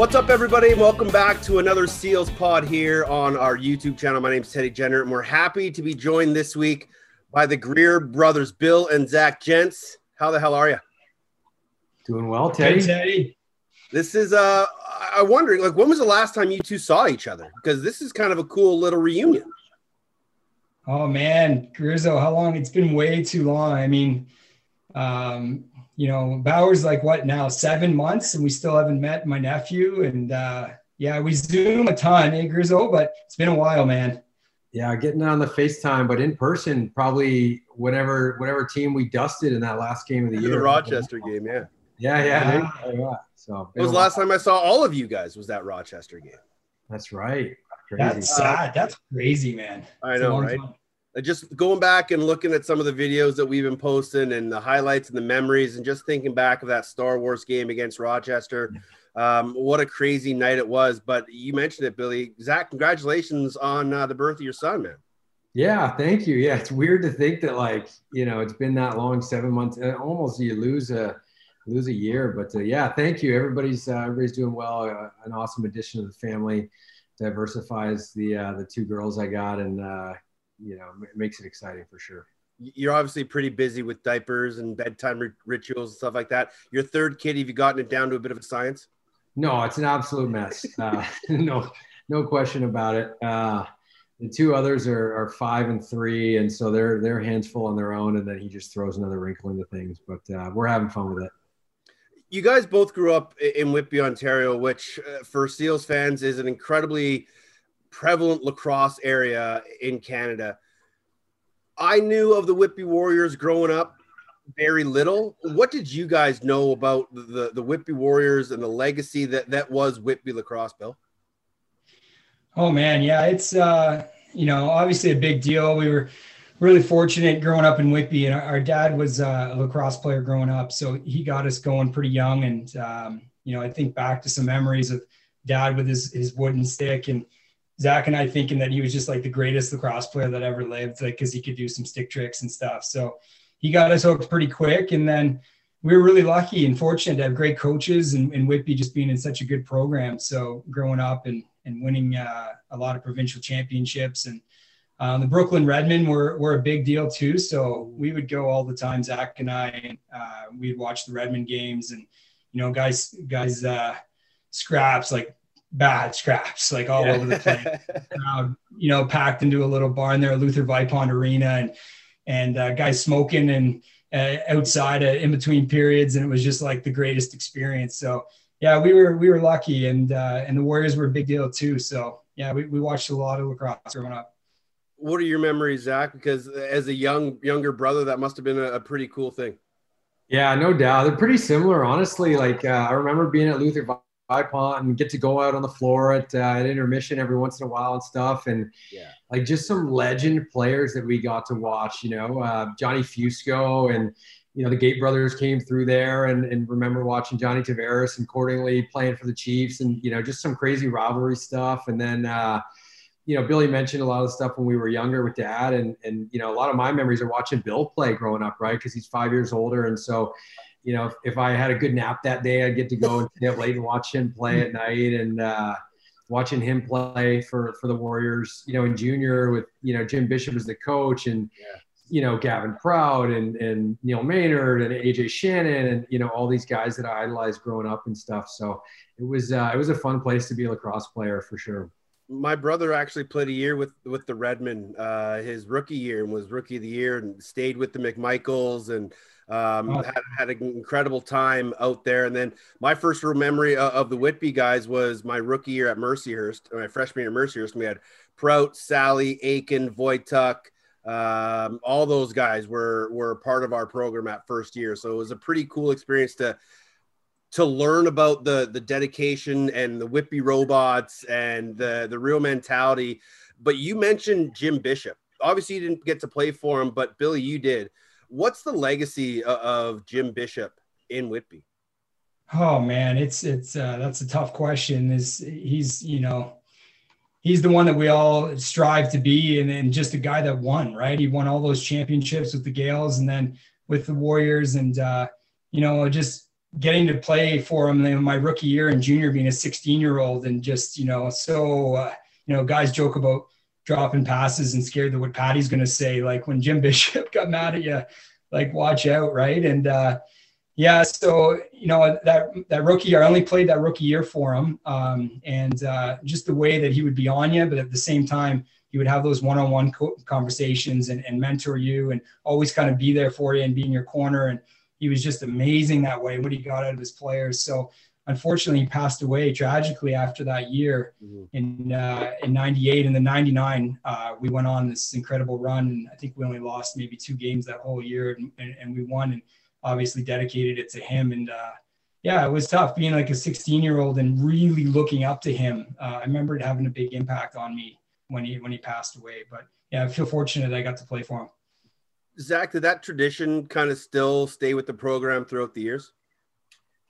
What's up, everybody? Welcome back to another Seals pod here on our YouTube channel. My name is Teddy Jenner, and we're happy to be joined this week by the Greer brothers, Bill and Zach Gents. How the hell are you? Doing well, Teddy. Hey, Teddy. This is uh, I wondering like when was the last time you two saw each other? Because this is kind of a cool little reunion. Oh man, Grizzo, how long? It's been way too long. I mean, um, you know, Bauer's like what now, seven months, and we still haven't met my nephew. And uh, yeah, we zoom a ton, eh, Grizzo? But it's been a while, man. Yeah, getting on the FaceTime, but in person, probably whatever whatever team we dusted in that last game of the year. The Rochester game, yeah. Yeah, yeah. yeah. So it was the last time I saw all of you guys was that Rochester game. That's right. Crazy. That's sad. That's crazy, man. I know, right? Time. Just going back and looking at some of the videos that we've been posting and the highlights and the memories, and just thinking back of that Star Wars game against Rochester. Um, what a crazy night it was. But you mentioned it, Billy. Zach, congratulations on uh, the birth of your son, man. Yeah, thank you. Yeah, it's weird to think that like you know it's been that long, seven months. Almost you lose a lose a year, but uh, yeah, thank you. Everybody's uh, everybody's doing well. Uh, an awesome addition to the family, diversifies the uh, the two girls I got, and uh, you know it makes it exciting for sure. You're obviously pretty busy with diapers and bedtime rituals and stuff like that. Your third kid, have you gotten it down to a bit of a science? No, it's an absolute mess. Uh, no, no question about it. Uh, the two others are, are five and three, and so they're they're hands full on their own. And then he just throws another wrinkle into things. But uh, we're having fun with it. You guys both grew up in Whitby, Ontario, which uh, for Seals fans is an incredibly prevalent lacrosse area in Canada. I knew of the Whitby Warriors growing up very little. What did you guys know about the the Whitby Warriors and the legacy that that was Whitby lacrosse, Bill? Oh man, yeah, it's uh, you know obviously a big deal. We were really fortunate growing up in Whitby, and our, dad was uh, a lacrosse player growing up, so he got us going pretty young. And um, you know, I think back to some memories of dad with his his wooden stick and Zach and I thinking that he was just like the greatest lacrosse player that ever lived, like because he could do some stick tricks and stuff. So he got us hooked pretty quick. And then we were really lucky and fortunate to have great coaches and, and Whitby just being in such a good program. So growing up and, and winning uh, a lot of provincial championships and um, the Brooklin Redmen were, were a big deal too. So we would go all the time, Zach and I, and uh, we'd watch the Redmen games and, you know, guys, guys, uh, scraps, like bad scraps, like all yeah. over the place, you know, packed into a little barn there at Luther Vipond Arena. And, and uh, guys smoking and uh, outside uh, in between periods, and it was just like the greatest experience. So yeah, we were we were lucky, and uh, and the Warriors were a big deal too. So yeah, we, we watched a lot of lacrosse growing up. What are your memories, Zach? Because as a young younger brother, that must have been a, a pretty cool thing. Yeah, no doubt. They're pretty similar, honestly. Like uh, I remember being at Luther And get to go out on the floor at, uh, at intermission every once in a while and stuff. And yeah. like just some legend players that we got to watch, you know, uh, Johnny Fusco and, you know, the Gait brothers came through there and, and remember watching Johnny Tavares and Cordingley playing for the Chiefs and, you know, just some crazy rivalry stuff. And then, uh, you know, Billy mentioned a lot of stuff when we were younger with dad and, and, you know, a lot of my memories are watching Bill play growing up, right. Cause he's five years older. And so, you know, if, if, I had a good nap that day, I'd get to go and stay up late and watch him play at night and uh, watching him play for for the Warriors. You know, in junior with you know Jim Bishop as the coach and yeah. you know Gavin Prout and and Neil Maynard and AJ Shannon and you know all these guys that I idolized growing up and stuff. So it was uh, it was a fun place to be a lacrosse player for sure. My brother actually played a year with with the Redmen, uh, his rookie year, and was rookie of the year, and stayed with the McMichaels and um, oh. had, had an incredible time out there. And then my first real memory of, of the Whitby guys was my rookie year at Mercyhurst, my freshman year at Mercyhurst. We had Prout, Sally, Aiken, Voituk, um, all those guys were were part of our program at first year. So it was a pretty cool experience to to learn about the the dedication and the Whitby robots and the the real mentality. But you mentioned Jim Bishop. Obviously, you didn't get to play for him, but Billy, you did. What's the legacy of Jim Bishop in Whitby? Oh man, it's it's uh, that's a tough question. Is he's you know he's the one that we all strive to be, and, and just a guy that won, right? He won all those championships with the Gaels, and then with the Warriors, and uh, you know just getting to play for him in my rookie year and junior being a 16 year old and just you know so uh, you know guys joke about dropping passes and scared that what Patty's going to say like when Jim Bishop got mad at you like watch out right? And uh, yeah so you know that that rookie year I only played that rookie year for him um, and uh, just the way that he would be on you but at the same time he would have those one-on-one co- conversations and, and mentor you and always kind of be there for you and be in your corner and he was just amazing that way what he got out of his players. So unfortunately he passed away tragically after that year mm-hmm. in uh, in 98 and the 99 uh, we went on this incredible run and i think we only lost maybe two games that whole year and, and, and we won and obviously dedicated it to him. And uh, yeah it was tough being like a 16 year old and really looking up to him. Uh, i remember it having a big impact on me when he when he passed away. But yeah i feel fortunate i got to play for him. Zach, did that tradition kind of still stay with the program throughout the years?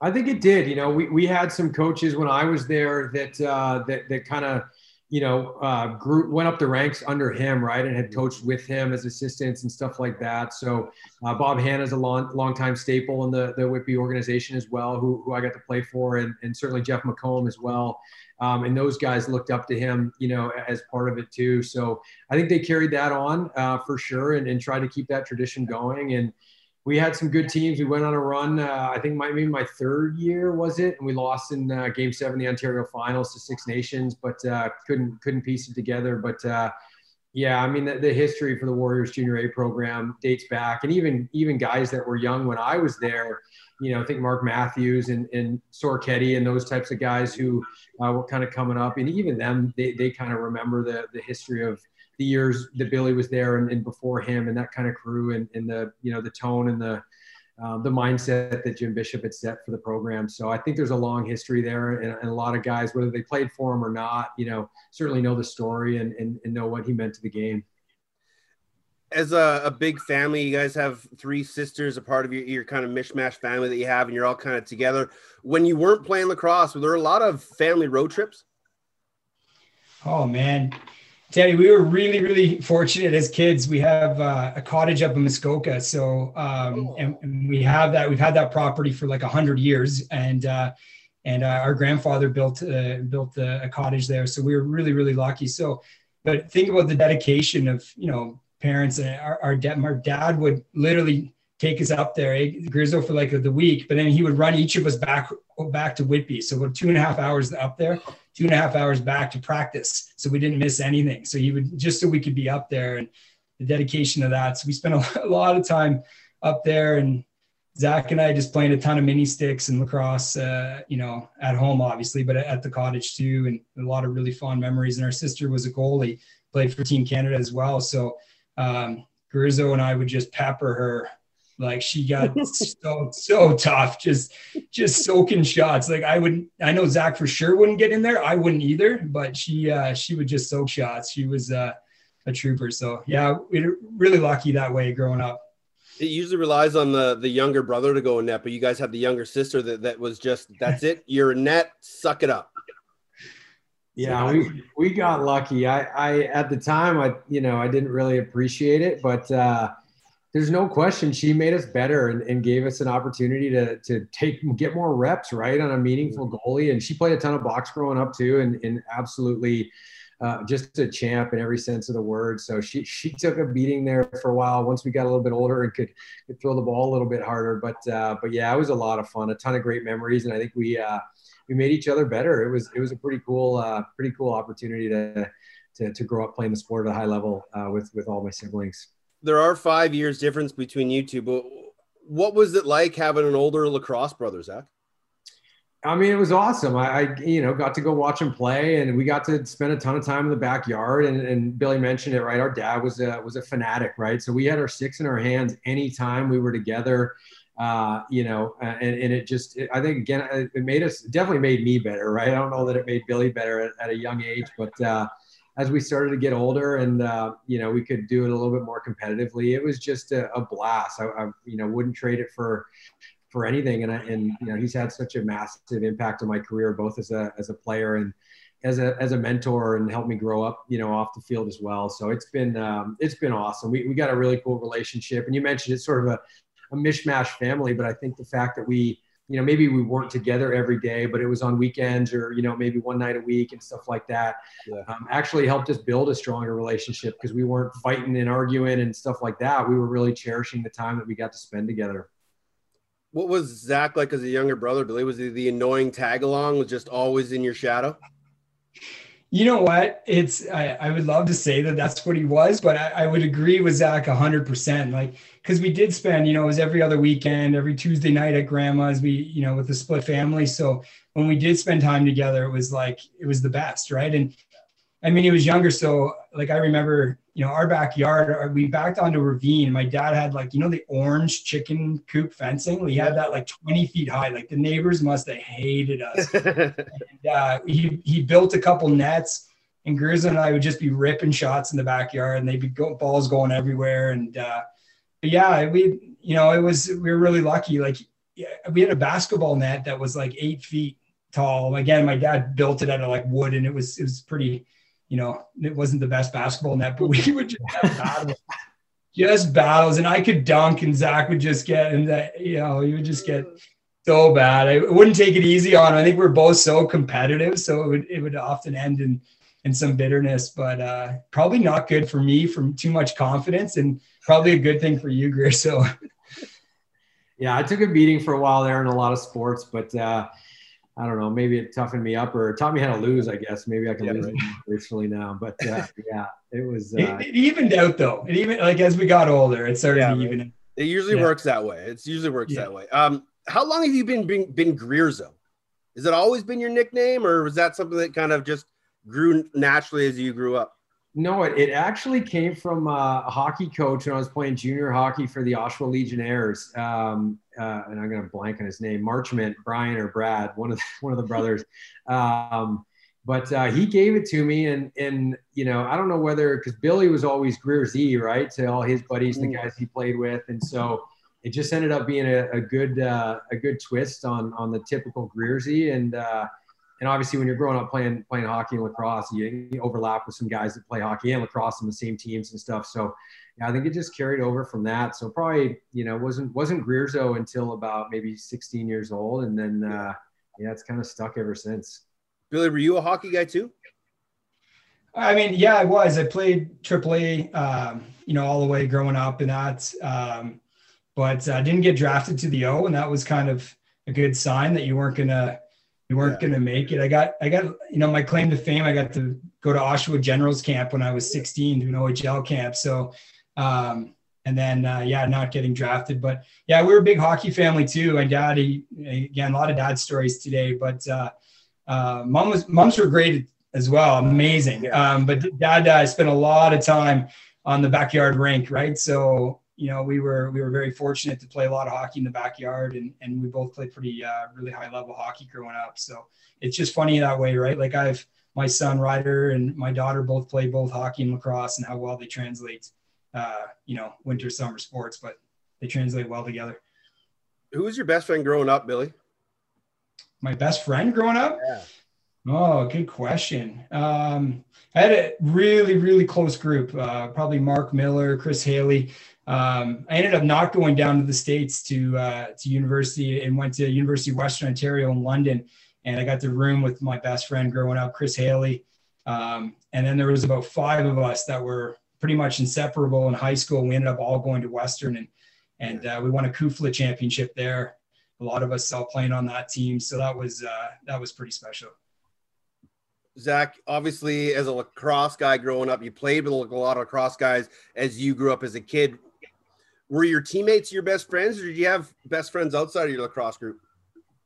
I think it did. You know, we, we had some coaches when I was there that uh, that that kind of you know uh, grew went up the ranks under him, right, and had coached with him as assistants and stuff like that. So uh, Bob Hanna's a long long time staple in the the Whitby organization as well, who, who I got to play for, and and certainly Jeff McComb as well. Um, and those guys looked up to him, you know, as part of it too. So I think they carried that on uh, for sure, and, and tried to keep that tradition going. And we had some good teams. We went on a run. Uh, I think my, maybe my third year was it, and we lost in uh, Game Seven, the Ontario Finals to Six Nations, but uh, couldn't couldn't piece it together. But uh, yeah, I mean the, the, history for the Warriors Junior A program dates back, and even even guys that were young when I was there. You know, I think Mark Matthews and and and those types of guys who uh, were kind of coming up, and even them, they, they kind of remember the the history of the years that Billy was there and, and before him and that kind of crew and, and the you know the tone and the uh, the mindset that Jim Bishop had set for the program. So I think there's a long history there, and, and, a lot of guys, whether they played for him or not, you know, certainly know the story and, and, and know what he meant to the game. As a, a, big family, you guys have three sisters, a part of your, your kind of mishmash family that you have, and you're all kind of together. When you weren't playing lacrosse, were there a lot of family road trips? Oh man, Teddy, we were really, really fortunate as kids. We have uh, a cottage up in Muskoka, so um, and, and, we have that. We've had that property for like a hundred years, and uh, and uh, our grandfather built uh, built a, a, cottage there, so we were really, really lucky. So, but think about the dedication of you know parents and our, our dad. Our dad would literally take us up there, eh, Grizzle, for like the week, but then he would run each of us back back to Whitby. So we're two and a half hours up there two and a half hours back to practice. So we didn't miss anything. So he would just so we could be up there and the dedication of that. So we spent a lot of time up there and Zach and I just playing a ton of mini sticks and lacrosse, uh, you know, at home, obviously, but at the cottage too. And a lot of really fond memories. And our sister was a goalie, played for Team Canada as well. So um, Grizzo and I would just pepper her like she got so so tough, just just soaking shots. Like I wouldn't, I know Zach for sure wouldn't get in there. I wouldn't either, but she uh, she would just soak shots. She was uh, a trooper. So yeah, we are really lucky that way growing up. It usually relies on the the younger brother to go in net, but you guys have the younger sister that that was just that's it. You're in net, suck it up. Yeah, we we got lucky. I I at the time I you know I didn't really appreciate it, but. uh there's no question she made us better and, and, gave us an opportunity to to take get more reps right on a meaningful goalie. And she played a ton of box growing up too and, and absolutely uh, just a champ in every sense of the word. So she she took a beating there for a while once we got a little bit older and could, could throw the ball a little bit harder. But uh, but yeah it was a lot of fun a ton of great memories. And I think we uh, we made each other better. It was it was a pretty cool uh, pretty cool opportunity to, to to grow up playing the sport at a high level uh, with with all my siblings there are five years difference between you two, but what was it like having an older lacrosse brother, Zach? I mean, it was awesome. I, I, you know, got to go watch him play, and we got to spend a ton of time in the backyard. And, and Billy mentioned it, right? Our dad was a was a fanatic, right? So we had our sticks in our hands anytime we were together. Uh, you know, and, and it just, it, I think again, it made us definitely made me better, right? I don't know that it made Billy better at, at a young age, but uh, as we started to get older and uh, you know we could do it a little bit more competitively it was just a, a blast. I, I, you know wouldn't trade it for for anything. And I, and you know he's had such a massive impact on my career both as a as a player and as a as a mentor and helped me grow up you know off the field as well. So it's been um, it's been awesome. We, we got a really cool relationship. And you mentioned it's sort of a, a mishmash family but I think the fact that we you know, maybe we weren't together every day, but it was on weekends or, you know, maybe one night a week and stuff like that. Yeah. Um, actually helped us build a stronger relationship because we weren't fighting and arguing and stuff like that. We were really cherishing the time that we got to spend together. What was Zach like as a younger brother, Billy? Was he the annoying tag along, was just always in your shadow? You know what? It's I, I would love to say that that's what he was, but I, I would agree with Zach hundred percent. Like because we did spend, you know, it was every other weekend, every Tuesday night at grandma's. We, you know, with the split family. So when we did spend time together, it was like it was the best, right? And I mean, he was younger, so like I remember, you know, our backyard. We backed onto a ravine. My dad had like, you know, the orange chicken coop fencing. We had that like 20 feet high. Like the neighbors must have hated us. and, uh, he he built a couple nets, and Grizz and I would just be ripping shots in the backyard, and they'd be go, balls going everywhere. And uh, yeah, we, you know, it was we were really lucky. Like we had a basketball net that was like eight feet tall. Again, my dad built it out of like wood, and it was it was pretty you know, it wasn't the best basketball net, but we would just have battles, just battles, and I could dunk, and Zach would just get, and that, you know, he would just get so bad. I wouldn't take it easy on him. I think we're both so competitive, so it would it would often end in in some bitterness, but uh, probably not good for me from too much confidence, and probably a good thing for you, Greer. So. Yeah, I took a beating for a while there in a lot of sports, but uh, I don't know, maybe it toughened me up or taught me how to lose, I guess. Maybe I can yeah, lose right. gracefully now. But uh, yeah, it was. Uh, it, it, evened out though. It even like as we got older, it started yeah, to even. It usually yeah. works that way. It usually works that way. Um, how long have you been been, been Greerzo? Has it always been your nickname, or was that something that kind of just grew naturally as you grew up? No, it, it actually came from a hockey coach when I was playing junior hockey for the Oshawa Legionnaires. Um, uh, and I'm going to blank on his name, Marchment, Brian or Brad, one of the, one of the brothers. Um, but uh, he gave it to me, and and you know I don't know whether because Billy was always Greer Z, right, to all his buddies, the guys he played with, and so it just ended up being a, a good uh, a good twist on on the typical Greer Z, and uh, and obviously when you're growing up playing playing hockey and lacrosse, you, you, overlap with some guys that play hockey and lacrosse in the same teams and stuff. So yeah, I think it just carried over from that. So probably you know wasn't wasn't Greerzo until about maybe 16 years old, and then uh, yeah, it's kind of stuck ever since. Billy, were you a hockey guy too? I mean, yeah, I was. I played AAA, um, you know, all the way growing up, and that. Um, but I uh, didn't get drafted to the O, and that was kind of a good sign that you weren't gonna you weren't yeah. going to make it. I got, I got, you know, my claim to fame. I got to go to Oshawa Generals Camp when I was 16 to an OHL camp. So, um, and then uh, yeah, not getting drafted. But yeah, we were a big hockey family too. My dad, he, again, a lot of dad stories today. But uh, uh, mom was, moms were great as well, amazing. Um, but dad uh, spent a lot of time on the backyard rink, right? So you know, we were we were very fortunate to play a lot of hockey in the backyard, and and we both played pretty uh, really high level hockey growing up. So it's just funny that way, right? Like I've my son Ryder and my daughter both play both hockey and lacrosse, and how well they translate, uh, you know, winter summer sports, but they translate well together. Who was your best friend growing up, Billy? My best friend growing up? Yeah. Oh, good question. Um, I had a really, really close group. Uh, probably Mark Miller, Chris Haley um, I ended up not going down to the states to uh, to university and went to University of Western Ontario in London, and I got the room with my best friend growing up, Chris Haley. Um, and then there was about five of us that were pretty much inseparable in high school. We ended up all going to Western, and and uh, we won a CUFLA championship there. A lot of us all playing on that team, so that was uh, that was pretty special. Zach, obviously, as a lacrosse guy growing up, you played with a lot of lacrosse guys as you grew up as a kid were your teammates your best friends, or did you have best friends outside of your lacrosse group?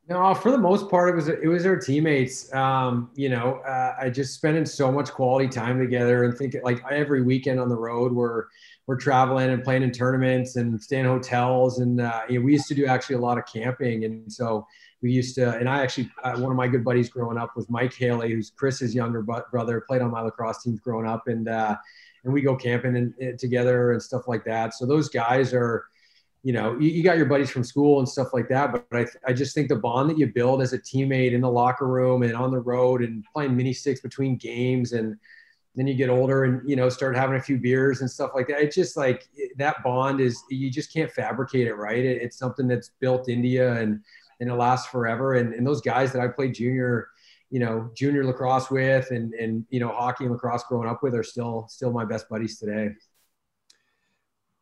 No, for the most part, it was it was our teammates. Um, you know, uh, I just spending so much quality time together, and think like every weekend on the road, we're we're traveling and playing in tournaments and staying in hotels, and uh, you know, we used to do actually a lot of camping, and so we used to. And I actually, uh, one of my good buddies growing up was Mike Haley, who's Chris's younger brother, played on my lacrosse teams growing up, and uh, and we go camping and, and, together and stuff like that. So those guys are, you know, you, you, got your buddies from school and stuff like that. But I, I just think the bond that you build as a teammate in the locker room and on the road and playing mini sticks between games and then you get older and you know start having a few beers and stuff like that. It's just like eh, that bond is you just can't fabricate it, right? It, it's something that's built into you and and it lasts forever. And, and those guys that I played junior, you know, junior lacrosse with and, and, you know, hockey and lacrosse growing up with are still, still my best buddies today.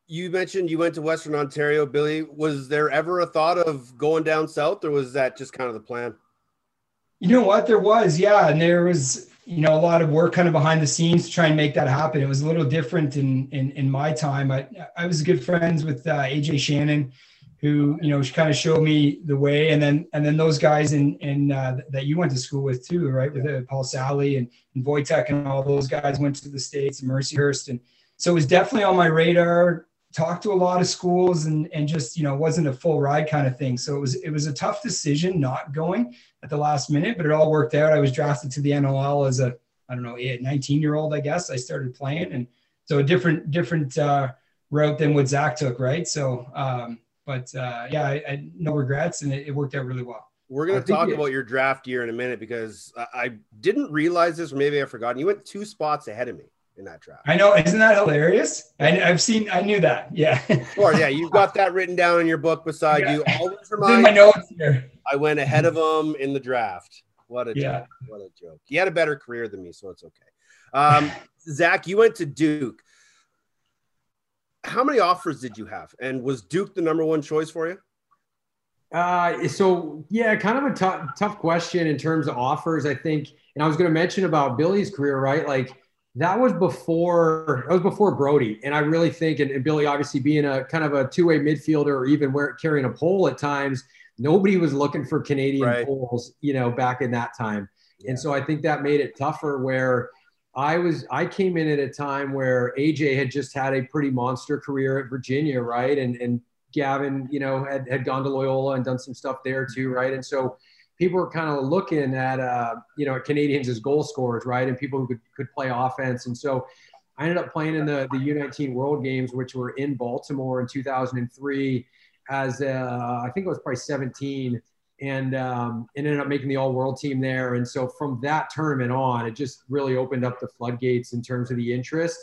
You mentioned you went to Western Ontario, Billy. Was there ever a thought of going down south or was that just kind of the plan? You know what? There was, yeah. And there was, you know, a lot of work kind of behind the scenes to try and make that happen. It was a little different in in, in my time. I I was good friends with uh, AJ Shannon, who you know kind of showed me the way, and then and then those guys in in uh, that you went to school with too, right? With uh, Paul Sally and, and Wojtek and all those guys went to the states and Mercyhurst, and so it was definitely on my radar. Talked to a lot of schools and and just you know wasn't a full ride kind of thing. So it was it was a tough decision not going at the last minute, but it all worked out. I was drafted to the NLL as a, I don't know, 19 year old, I guess. I started playing. And so a different, different uh, route than what Zach took, right? So, um, but uh, yeah, I, I, no regrets and it, it worked out really well. We're going to talk about your draft year in a minute because I didn't realize this, or maybe I've forgotten. You went two spots ahead of me in that draft. I know, isn't that hilarious? I, have seen, I knew that. Yeah. Or yeah, you've got that written down in your book beside yeah. you. Always remind my notes here. I went ahead of him in the draft. What a yeah. joke! What a joke! He had a better career than me, so it's okay. Um, Zach, you went to Duke. How many offers did you have, and was Duke the number one choice for you? Uh, so yeah, kind of a tough tough question in terms of offers. I think, and I was going to mention about Billy's career, right? Like that was before that was before Brody, and I really think, and, and Billy obviously being a kind of a two way midfielder or even where carrying a pole at times nobody was looking for Canadian right. poles, you know, back in that time. Yeah. And so I think that made it tougher where I was I came in at a time where AJ had just had a pretty monster career at Virginia, right? And and Gavin, you know, had, had gone to Loyola and done some stuff there too, right? And so people were kind of looking at uh, you know, Canadians as goal scorers, right? And people who could, could play offense. And so I ended up playing in the the U19 World Games, which were in Baltimore in 2003 as uh, I think it was probably 17 and um, ended up making the all world team there. And so from that tournament on, it just really opened up the floodgates in terms of the interest.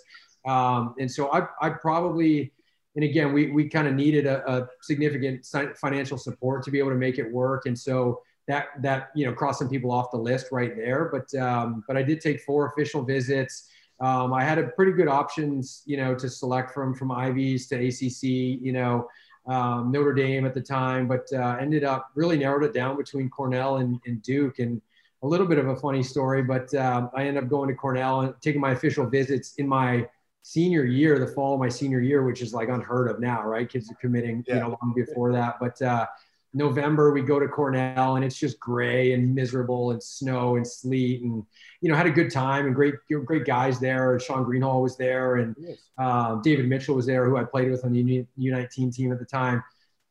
Um, and so I, I probably, and again, we, we kind of needed a, a, significant financial support to be able to make it work. And so that, that, you know, crossing people off the list right there. But, um, but I did take four official visits. Um, I had a pretty good options, you know, to select from, from Ivies to ACC, you know, um, Notre Dame at the time, but uh, ended up really narrowed it down between Cornell and, and Duke. And a little bit of a funny story, but um, I ended up going to Cornell and taking my official visits in my senior year, the fall of my senior year, which is like unheard of now, right? Kids are committing, yeah. you know, long before that. But uh, November, we go to Cornell and it's just gray and miserable and snow and sleet and, you know, had a good time and great, great guys there. Sean Greenhalgh was there and uh, David Mitchell was there, who I played with on the U19 team at the time.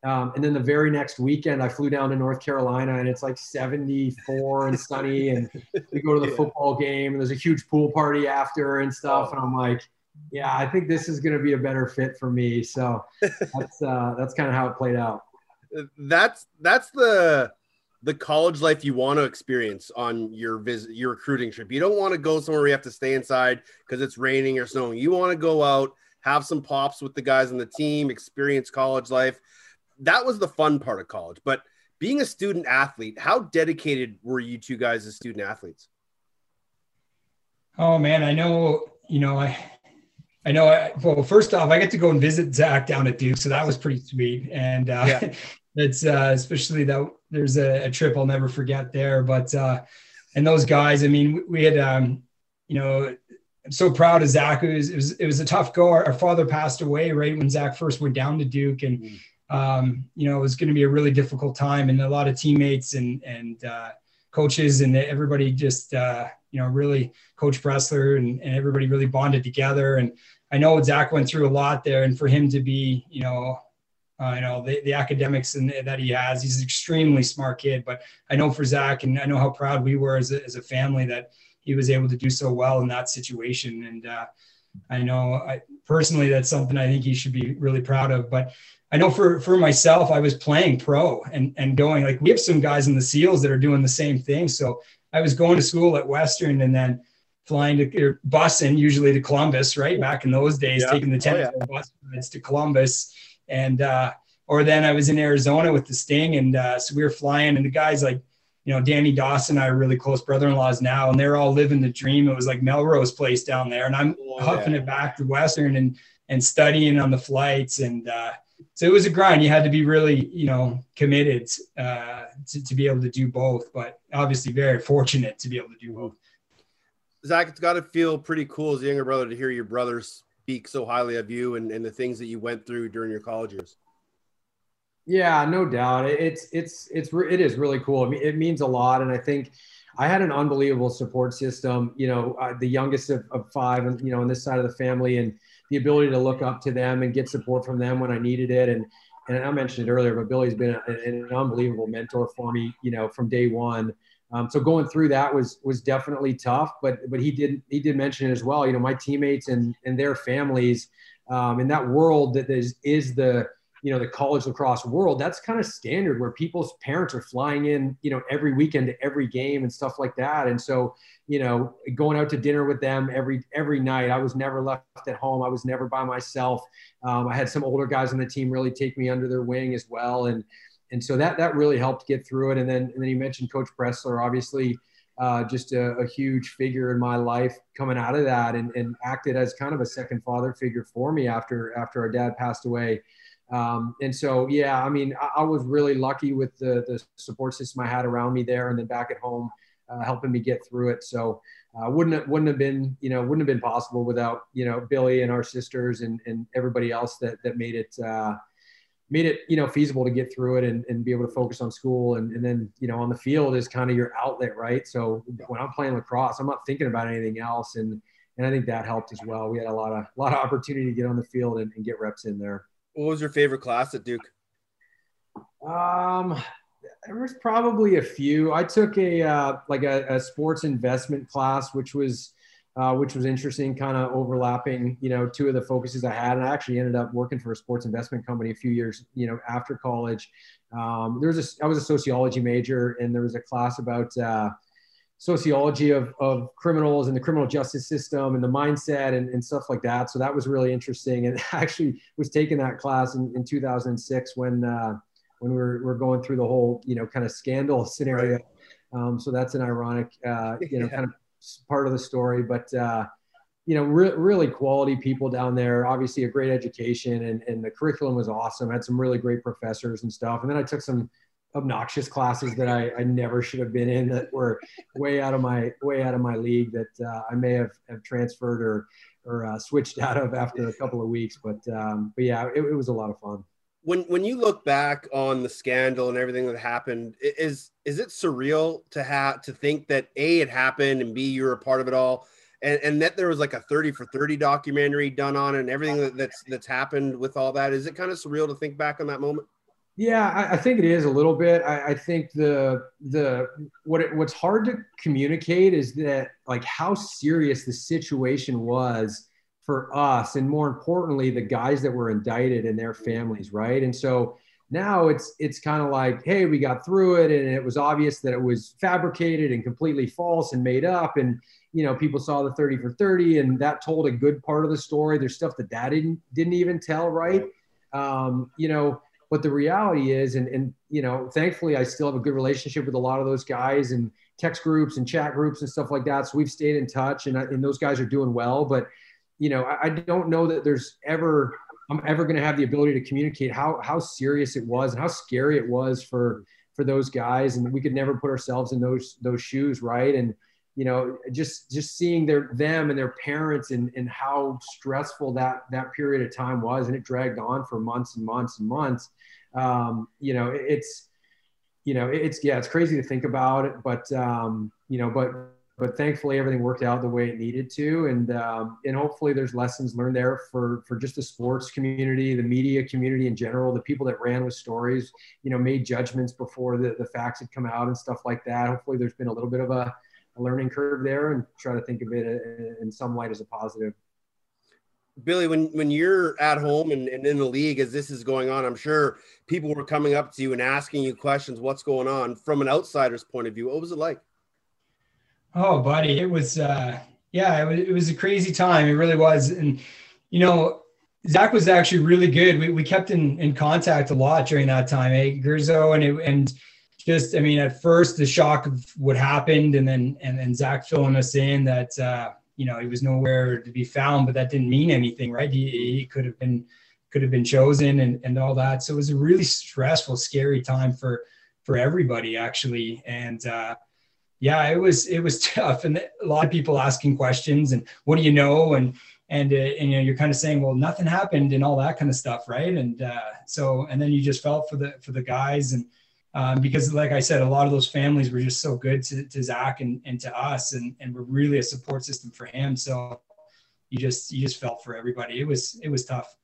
Um, and then the very next weekend, I flew down to North Carolina and it's like 74 and sunny. And we go to the yeah. football game and there's a huge pool party after and stuff. Oh. And I'm like, yeah, I think this is going to be a better fit for me. So that's, uh, that's kind of how it played out that's that's the the college life you want to experience on your visit your recruiting trip. You don't want to go somewhere where you have to stay inside because it's raining or snowing. You want to go out, have some pops with the guys on the team, experience college life. That was the fun part of college. But being a student athlete, how dedicated were you two guys as student athletes? Oh man, I know, you know, I I know. I, well, first off, I get to go and visit Zach down at Duke, so that was pretty sweet. And uh, yeah. it's uh, especially that there's a, a, trip I'll never forget there. But uh, and those guys, I mean, we had, um, you know, I'm so proud of Zach. It was, it was, it was a tough go. Our, our, father passed away right when Zach first went down to Duke, and mm. um, you know, it was going to be a really difficult time, and a lot of teammates and and uh, coaches and everybody just uh, you know really Coach Pressler and, and everybody really bonded together. And I know Zach went through a lot there, and for him to be you know uh, you know the, the academics and that he has, he's an extremely smart kid. But I know for Zach, and I know how proud we were as a, as a family that he was able to do so well in that situation. And uh, I know I, personally that's something I think he should be really proud of. But I know for for myself, I was playing pro and and going like we have some guys in the SEALs that are doing the same thing. So I was going to school at Western and then flying to or busing usually to Columbus, right? Back in those days, yeah. taking the 10 oh, yeah. bus rides to Columbus. And uh, or then I was in Arizona with the Sting, and uh, so we were flying, and the guys like, you know, Danny Dawson, and I are really close brother-in-laws now, and they're all living the dream. It was like Melrose Place down there, and I'm oh, huffing yeah. it back to Western and and studying on the flights, and uh, so it was a grind. You had to be really, you know, committed uh, to to be able to do both. But obviously, very fortunate to be able to do both. Zach, it's got to feel pretty cool as a younger brother to hear your brothers speak so highly of you and, and the things that you went through during your college years. Yeah, no doubt. It's it's it's it is really cool. I mean, it means a lot, and I think I had an unbelievable support system. You know, uh, the youngest of, of five, and you know, on this side of the family, and the ability to look up to them and get support from them when I needed it. And and I mentioned it earlier, but Billy's been an, an unbelievable mentor for me. You know, from day one. Um, so going through that was was definitely tough, but but he did he did mention it as well. You know, my teammates and and their families um, in that world that is is the you know the college lacrosse world that's kind of standard where people's parents are flying in you know every weekend to every game and stuff like that. And so you know going out to dinner with them every every night i was never left at home. I was never by myself. Um, i had some older guys on the team really take me under their wing as well. And and so that that really helped get through it and then and then you mentioned coach Pressler obviously uh, just a, a, huge figure in my life coming out of that and, and acted as kind of a second father figure for me after after our dad passed away um, and so, yeah, I mean, I, I, was really lucky with the, the support system I had around me there and then back at home, uh, helping me get through it. So, uh, wouldn't wouldn't have been, you know, wouldn't have been possible without, you know, Billy and our sisters and, and everybody else that, that made it, uh, made it, you know, feasible to get through it and, and be able to focus on school. And, and then, you know, on the field is kind of your outlet, right? So when I'm playing lacrosse, I'm not thinking about anything else. And, and I think that helped as well. We had a lot of, a lot of opportunity to get on the field and, and get reps in there. What was your favorite class at Duke? Um, there was probably a few. I took a uh, like a, a, sports investment class, which was uh, which was interesting, kind of overlapping, you know, two of the focuses I had. And I actually ended up working for a sports investment company a few years, you know, after college. Um, there was a, I was a sociology major, and there was a class about uh, sociology of, of criminals and the criminal justice system and the mindset and, and stuff like that. So that was really interesting. And I actually was taking that class in, in 2006 when, uh, when we were, were going through the whole, you know, kind of scandal scenario. Um, so that's an ironic, uh, you know, kind of part of the story, but, uh, you know, re- really quality people down there, obviously a great education and, and the curriculum was awesome. Had some really great professors and stuff. And then I took some, obnoxious classes that I, I never should have been in that were way out of my way out of my league that uh, I may have, have transferred or or uh, switched out of after a couple of weeks. But um, but yeah, it, it, was a lot of fun. When when you look back on the scandal and everything that happened, is is it surreal to have to think that a it happened and b you're a part of it all, and and that there was like a thirty for thirty documentary done on it and everything that, that's that's happened with all that. Is it kind of surreal to think back on that moment? Yeah, I, I, think it is a little bit. I, I think the the what it, what's hard to communicate is that like how serious the situation was for us, and more importantly, the guys that were indicted and their families, right? And so now it's it's kind of like, hey, we got through it, and it was obvious that it was fabricated and completely false and made up, and you know people saw the 30 for 30 and that told a good part of the story there's stuff that dad didn't didn't even tell right um, you know but the reality is, and, and, you know, thankfully I still have a good relationship with a lot of those guys and text groups and chat groups and stuff like that. So we've stayed in touch and, and those guys are doing well. But, you know, I, I don't know that there's ever, I'm ever going to have the ability to communicate how, how serious it was and how scary it was for, for those guys. And we could never put ourselves in those, those shoes. Right. And, you know, just, just seeing their, them and their parents and, and how stressful that, that period of time was. And it dragged on for months and months and months um, you know, it's, you know, it's, yeah, it's crazy to think about it, but, um, you know, but, but thankfully everything worked out the way it needed to. And, um, and hopefully there's lessons learned there for, for just the sports community, the media community in general, the people that ran with stories, you know, made judgments before the, the facts had come out and stuff like that. Hopefully there's been a little bit of a, a learning curve there and try to think of it in some light as a positive. Billy, when when you're at home and, and in the league as this is going on, I'm sure people were coming up to you and asking you questions, what's going on from an outsider's point of view. What was it like? Oh, buddy, it was uh yeah, it was, it was a crazy time. It really was. And you know, Zach was actually really good. We, we kept in, in contact a lot during that time, eh, Gerzo, and it, and just I mean, at first the shock of what happened, and then and then Zach filling us in that uh, you know he was nowhere to be found, but that didn't mean anything, right? He, he could have been could have been chosen and and all that. So it was a really stressful, scary time for for everybody actually, and. uh yeah, it was it was tough, and a lot of people asking questions and what do you know, and and, uh, and you know you're kind of saying well nothing happened and all that kind of stuff right? And uh, so and then you just felt for the for the guys and um, because like i said a lot of those families were just so good to, to zach and, and to us and, and were really a support system for him. So you just you just felt for everybody. It was it was tough.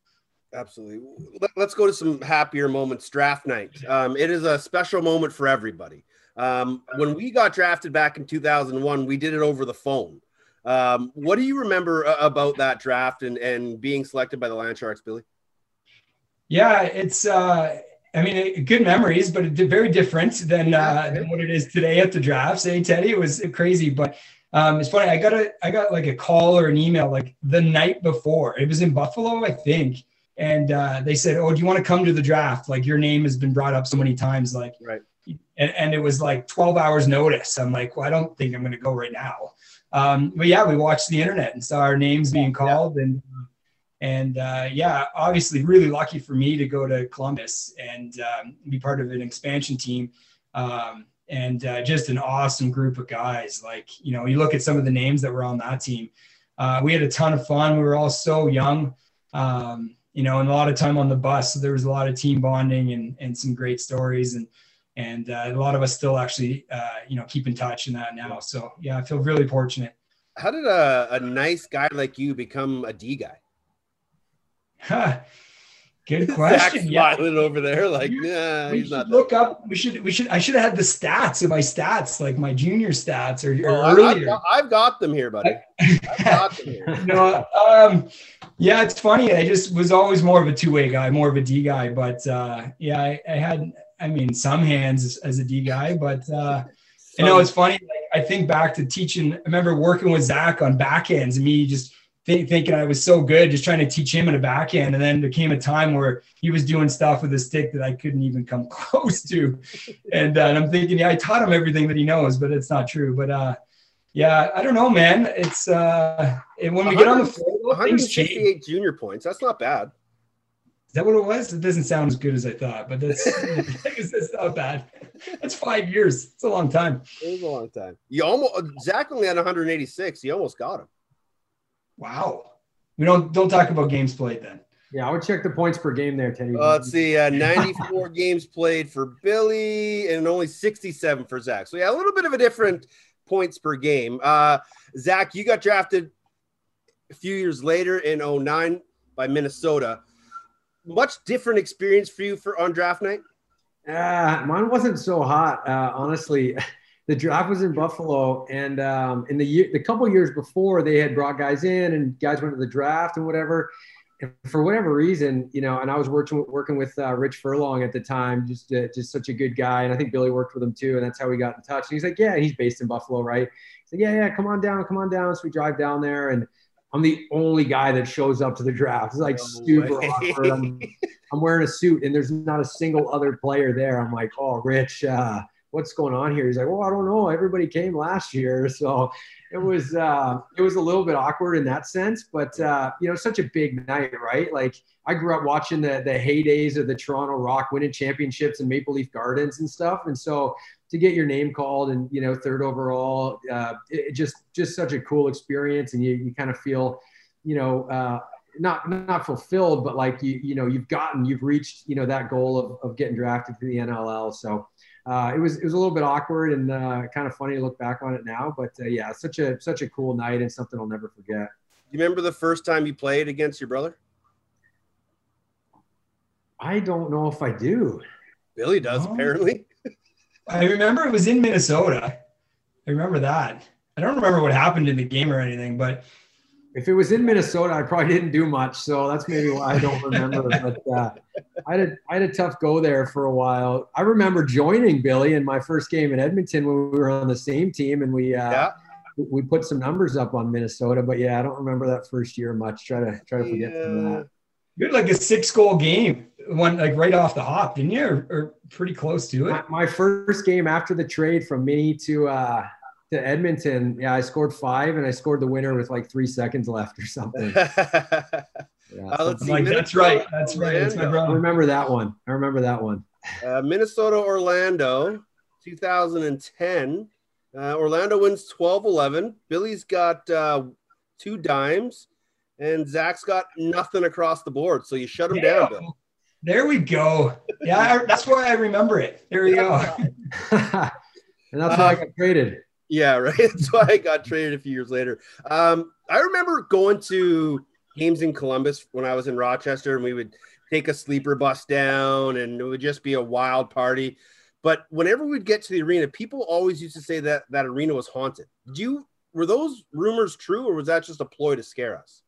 Absolutely. Let's go to some happier moments. Draft night. Um, it is a special moment for everybody um, when we got drafted back in 2001 we did it over the phone um, what do you remember uh, about that draft and, and being selected by the Land Sharks, Billy? Yeah, it's, uh, I mean, good memories, but very different than, uh, than what it is today at the draft. Say, Teddy, it was crazy, but um, it's funny. I got a, I got like a call or an email like the night before. It was in Buffalo, I think, and uh, they said, "Oh, do you want to come to the draft? Like your name has been brought up so many times, like." Right. And, and it was like 12 hours notice. I'm like, well, I don't think I'm going to go right now. Um, but yeah, we watched the internet and saw our names being called and and uh, yeah, obviously really lucky for me to go to Columbus and um, be part of an expansion team. Um, and uh, just an awesome group of guys. Like, you know, you look at some of the names that were on that team. Uh, we had a ton of fun. We were all so young, um, you know, and a lot of time on the bus. So there was a lot of team bonding and, and some great stories. And and uh, a lot of us still actually uh, you know keep in touch in that now. So yeah i feel really fortunate. How did a, a nice guy like you become a d guy? Huh. good question. Yeah. smiling over there like yeah we he's not look up we should we should i should have had the stats of my stats like my junior stats or, or oh, earlier. I've, I've, got them here buddy. I've got them here. No, um, yeah it's funny. I just was always more of a two-way guy more of a d guy but uh, yeah I, I had I mean, some hands as a D guy, but uh, you know, it's funny. Like, I think back to teaching. I remember working with Zach on backhands and me just th- thinking I was so good, just trying to teach him in a backhand. And then there came a time where he was doing stuff with a stick that I couldn't even come close to. And, uh, and I'm thinking, yeah, I taught him everything that he knows, but it's not true. But uh, yeah, I don't know, man. It's uh, when we get on the floor, things change. junior points. That's not bad that what it was? It doesn't sound as good as I thought, but that's it's not bad. That's five years. It's a long time. It was a long time. You almost Zach only had 186. You almost got him. Wow. We don't don't talk about games played then. Yeah, I would check the points per game there, Teddy. Uh, let's see, uh, 94 games played for Billy and only 67 for Zach. So yeah, a little bit of a different points per game. Uh, Zach, you got drafted a few years later in 09 by Minnesota much different experience for you for on draft night? Uh, mine wasn't so hot, uh, honestly. The draft was in Buffalo, and um, in the year, the couple years before, they had brought guys in, and guys went to the draft and whatever. And for whatever reason, you know, and I was working working with uh, Rich Furlong at the time, just uh, just such a good guy, and I think Billy worked with him too, and that's how we got in touch. And he's like, "Yeah, he's based in Buffalo, right?" He's like, "Yeah, yeah, come on down, come on down." So we drive down there, and I'm the only guy that shows up to the draft. It's like no super way. awkward. I'm, I'm, wearing a suit and there's not a single other player there. I'm like, oh, Rich, uh, what's going on here? He's like, well, I don't know. Everybody came last year, so it was uh, it was a little bit awkward in that sense. But uh, you know, such a big night, right? Like I grew up watching the the heydays of the Toronto Rock winning championships and Maple Leaf Gardens and stuff, and so to get your name called and you know third overall uh, it, just just such a cool experience and you, you kind of feel you know uh, not not fulfilled but like you you know you've gotten you've reached you know that goal of, of getting drafted to the nll so uh, it was it was a little bit awkward and uh, kind of funny to look back on it now but uh, yeah such a such a cool night and something i'll never forget. Do you remember the first time you played against your brother? I don't know if i do. Billy does oh. apparently I remember it was in Minnesota. I remember that. I don't remember what happened in the game or anything, but if it was in Minnesota, I probably didn't do much. So that's maybe why I don't remember. but uh, I had a, I had a tough go there for a while. I remember joining Billy in my first game in Edmonton when we were on the same team, and we uh, yeah. we put some numbers up on Minnesota. But yeah, I don't remember that first year much. Try to try to forget yeah. from that. You had like a six goal game, one like right off the hop, didn't you? Or, or pretty close to it. My, my, first game after the trade from Mini to uh, to Edmonton, yeah, I scored five and I scored the winner with like three seconds left or something. Yeah, uh, let's see. Like, that's right. That's right. That's my brother. I remember that one. I remember that one. Uh, Minnesota, Orlando, 2010. Uh, Orlando wins 12 11. Billy's got uh, two dimes, and Zach's got nothing across the board. So you shut him yeah. down, Bill. There we go. Yeah, I, that's why I remember it. There we go. and that's why I got traded. Yeah, right. That's why I got traded a few years later. Um, I remember going to games in Columbus when I was in Rochester, and we would take a sleeper bus down, and it would just be a wild party. But whenever we'd get to the arena, people always used to say that that arena was haunted. Do you were those rumors true, or was that just a ploy to scare us?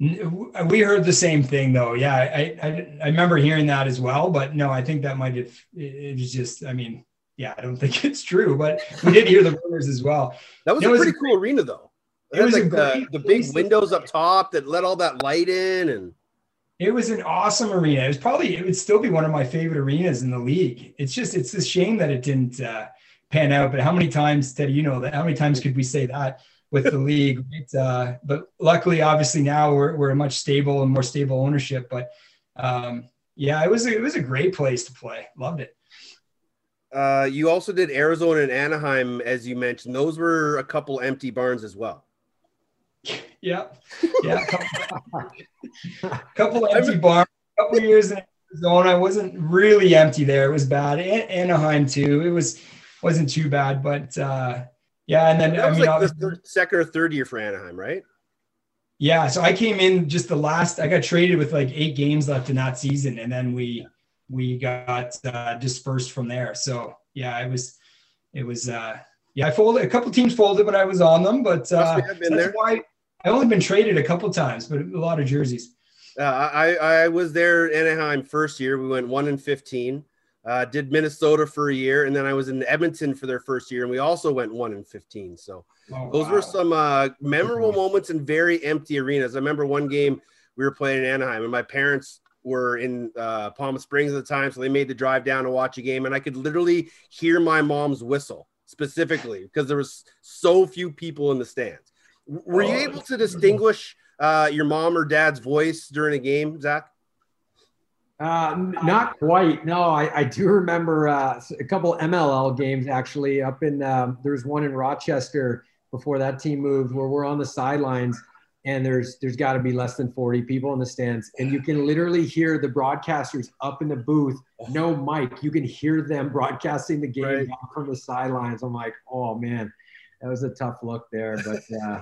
We heard the same thing, though. Yeah, I, I, I remember hearing that as well. But no, I think that might have. It was just. I mean, yeah, I don't think it's true, but we did hear the rumors as well. That was a pretty was cool arena, though. It, was like the, the big windows up top that let all that light in and it was an awesome arena. It was probably it would still be one of my favorite arenas in the league. It's just it's a shame that it didn't uh, pan out. But how many times, Teddy, you know that? How many times could we say that with the league? Uh, but luckily, obviously now we're we're a much stable and more stable ownership. But um, yeah, it was a, it was a great place to play. Loved it. Uh, you also did Arizona and Anaheim, as you mentioned. Those were a couple empty barns as well. Yeah, yeah. Couple, couple empty bars. Couple years in Arizona, I wasn't really empty there. It was bad. Anaheim too. It was wasn't too bad, but uh, yeah. And then that was I mean, like the third, second or third year for Anaheim, right? Yeah. So I came in just the last. I got traded with like eight games left in that season, and then we we got uh, dispersed from there. So yeah, it was it was. uh yeah, I folded a couple teams folded when I was on them, but uh, that's there. why I've only been traded a couple times, but a lot of jerseys. Uh, I I was there Anaheim first year. We went one and fifteen. Uh, did Minnesota for a year, and then I was in Edmonton for their first year, and we also went one and fifteen. So oh, those wow. were some uh, memorable moments in very empty arenas. I remember one game we were playing in Anaheim, and my parents were in uh, Palm Springs at the time, so they made the drive down to watch a game, and I could literally hear my mom's whistle specifically because there was so few people in the stands. Were you oh, able to distinguish uh, your mom or dad's voice during a game, Zach? Uh, not quite. No, I, I do remember uh, a couple MLL games actually up in, um, there was one in Rochester before that team moved where we're on the sidelines and there's there's got to be less than 40 people in the stands and you can literally hear the broadcasters up in the booth no mic you can hear them broadcasting the game right. from the sidelines i'm like oh man that was a tough look there but uh,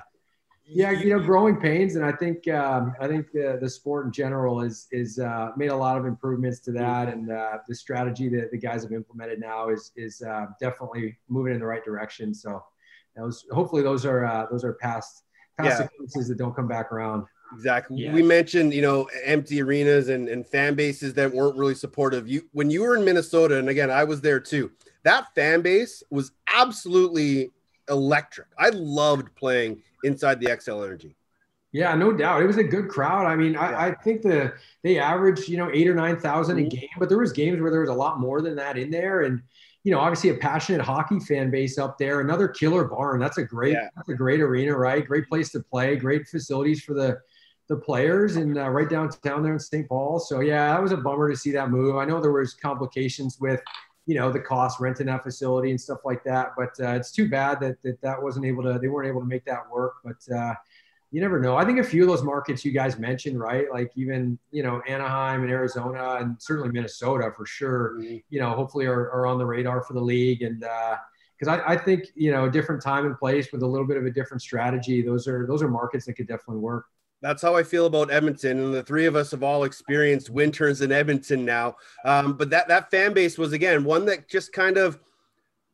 yeah, you know, growing pains, and I think um, I think the, the sport in general is is uh, made a lot of improvements to that, and uh, the strategy that the guys have implemented now is is uh, definitely moving in the right direction. So, those hopefully those are uh, those are past past yeah. that don't come back around. Exactly. Yeah. We mentioned, you know, empty arenas and, and fan bases that weren't really supportive. You when you were in Minnesota, and again, I was there too. That fan base was absolutely electric. I loved playing inside the Xcel Energy. Yeah, no doubt. It was a good crowd. I mean, I, yeah. I think the they averaged, you know, eight or nine thousand mm-hmm. a game, but there was games where there was a lot more than that in there. And you know, obviously a passionate hockey fan base up there. Another killer barn. That's a great, yeah. that's a great arena, right? Great place to play. Great facilities for the the players, and uh, right downtown there in St. Paul. So yeah, that was a bummer to see that move. I know there was complications with you know the cost renting that facility and stuff like that. But uh, it's too bad that, that that wasn't able to they weren't able to make that work. But uh, you never know. I think a few of those markets you guys mentioned, right? Like even you know Anaheim and Arizona and certainly Minnesota for sure. Mm-hmm. You know, hopefully are, are on the radar for the league and. because uh, I, I, think you know a different time and place with a little bit of a different strategy. Those are those are markets that could definitely work that's how I feel about Edmonton, and the three of us have all experienced winters in Edmonton now. Um, but that that fan base was again one that just kind of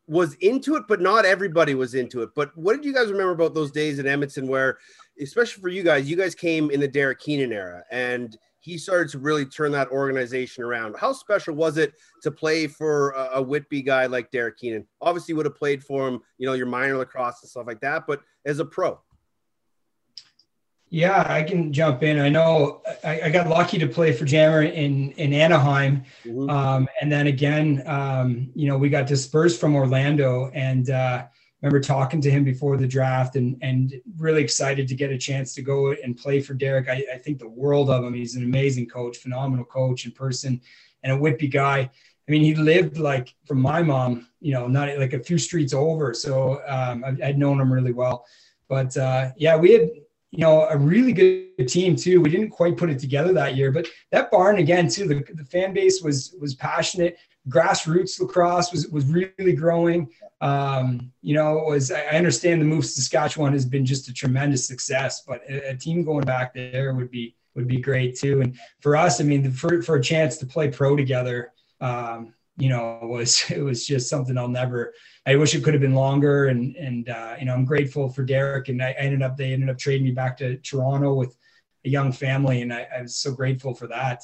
was into it, but not everybody was into it. But what did you guys remember about those days in Edmonton, where, especially for you guys, you guys came in the Derek Keenan era, and he started to really turn that organization around. How special was it to play for a, a Whitby guy like Derek Keenan? Obviously, would have played for him, you know, your minor lacrosse and stuff like that, but as a pro. Yeah, I can jump in. I know I, I got lucky to play for Jammer in in Anaheim, mm-hmm. um, and then again, um, you know, we got dispersed from Orlando, and uh, remember talking to him before the draft, and and really excited to get a chance to go and play for Derek. I, I think the world of him. He's an amazing coach, phenomenal coach in person, and a Whitby guy. I mean, he lived like from my mom, you know, not like a few streets over. So um, I, would known him really well. But uh, yeah, we had you know, a really good team too. We didn't quite put it together that year, but that barn again too. The, the fan base was was passionate. Grassroots lacrosse was was really growing. Um, you know, it was I understand the move to Saskatchewan has been just a tremendous success, but a, a, team going back there would be would be great too. And for us, I mean, for for a chance to play pro together, um, you know, was it was just something I'll never I wish it could have been longer. And and uh, you know, I'm grateful for Derek. And I, ended up they ended up trading me back to Toronto with a young family, and I, I was so grateful for that.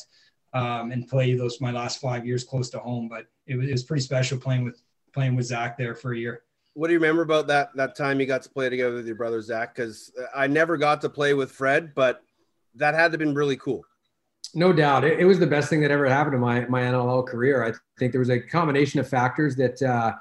Um, and play those my last five years close to home. But it was, it was pretty special playing with playing with Zach there for a year. What do you remember about that that time you got to play together with your brother Zach? Because I never got to play with Fred, but that had to have been really cool. No doubt, it, it, was the best thing that ever happened to my my NLL career. I think there was a combination of factors that uh,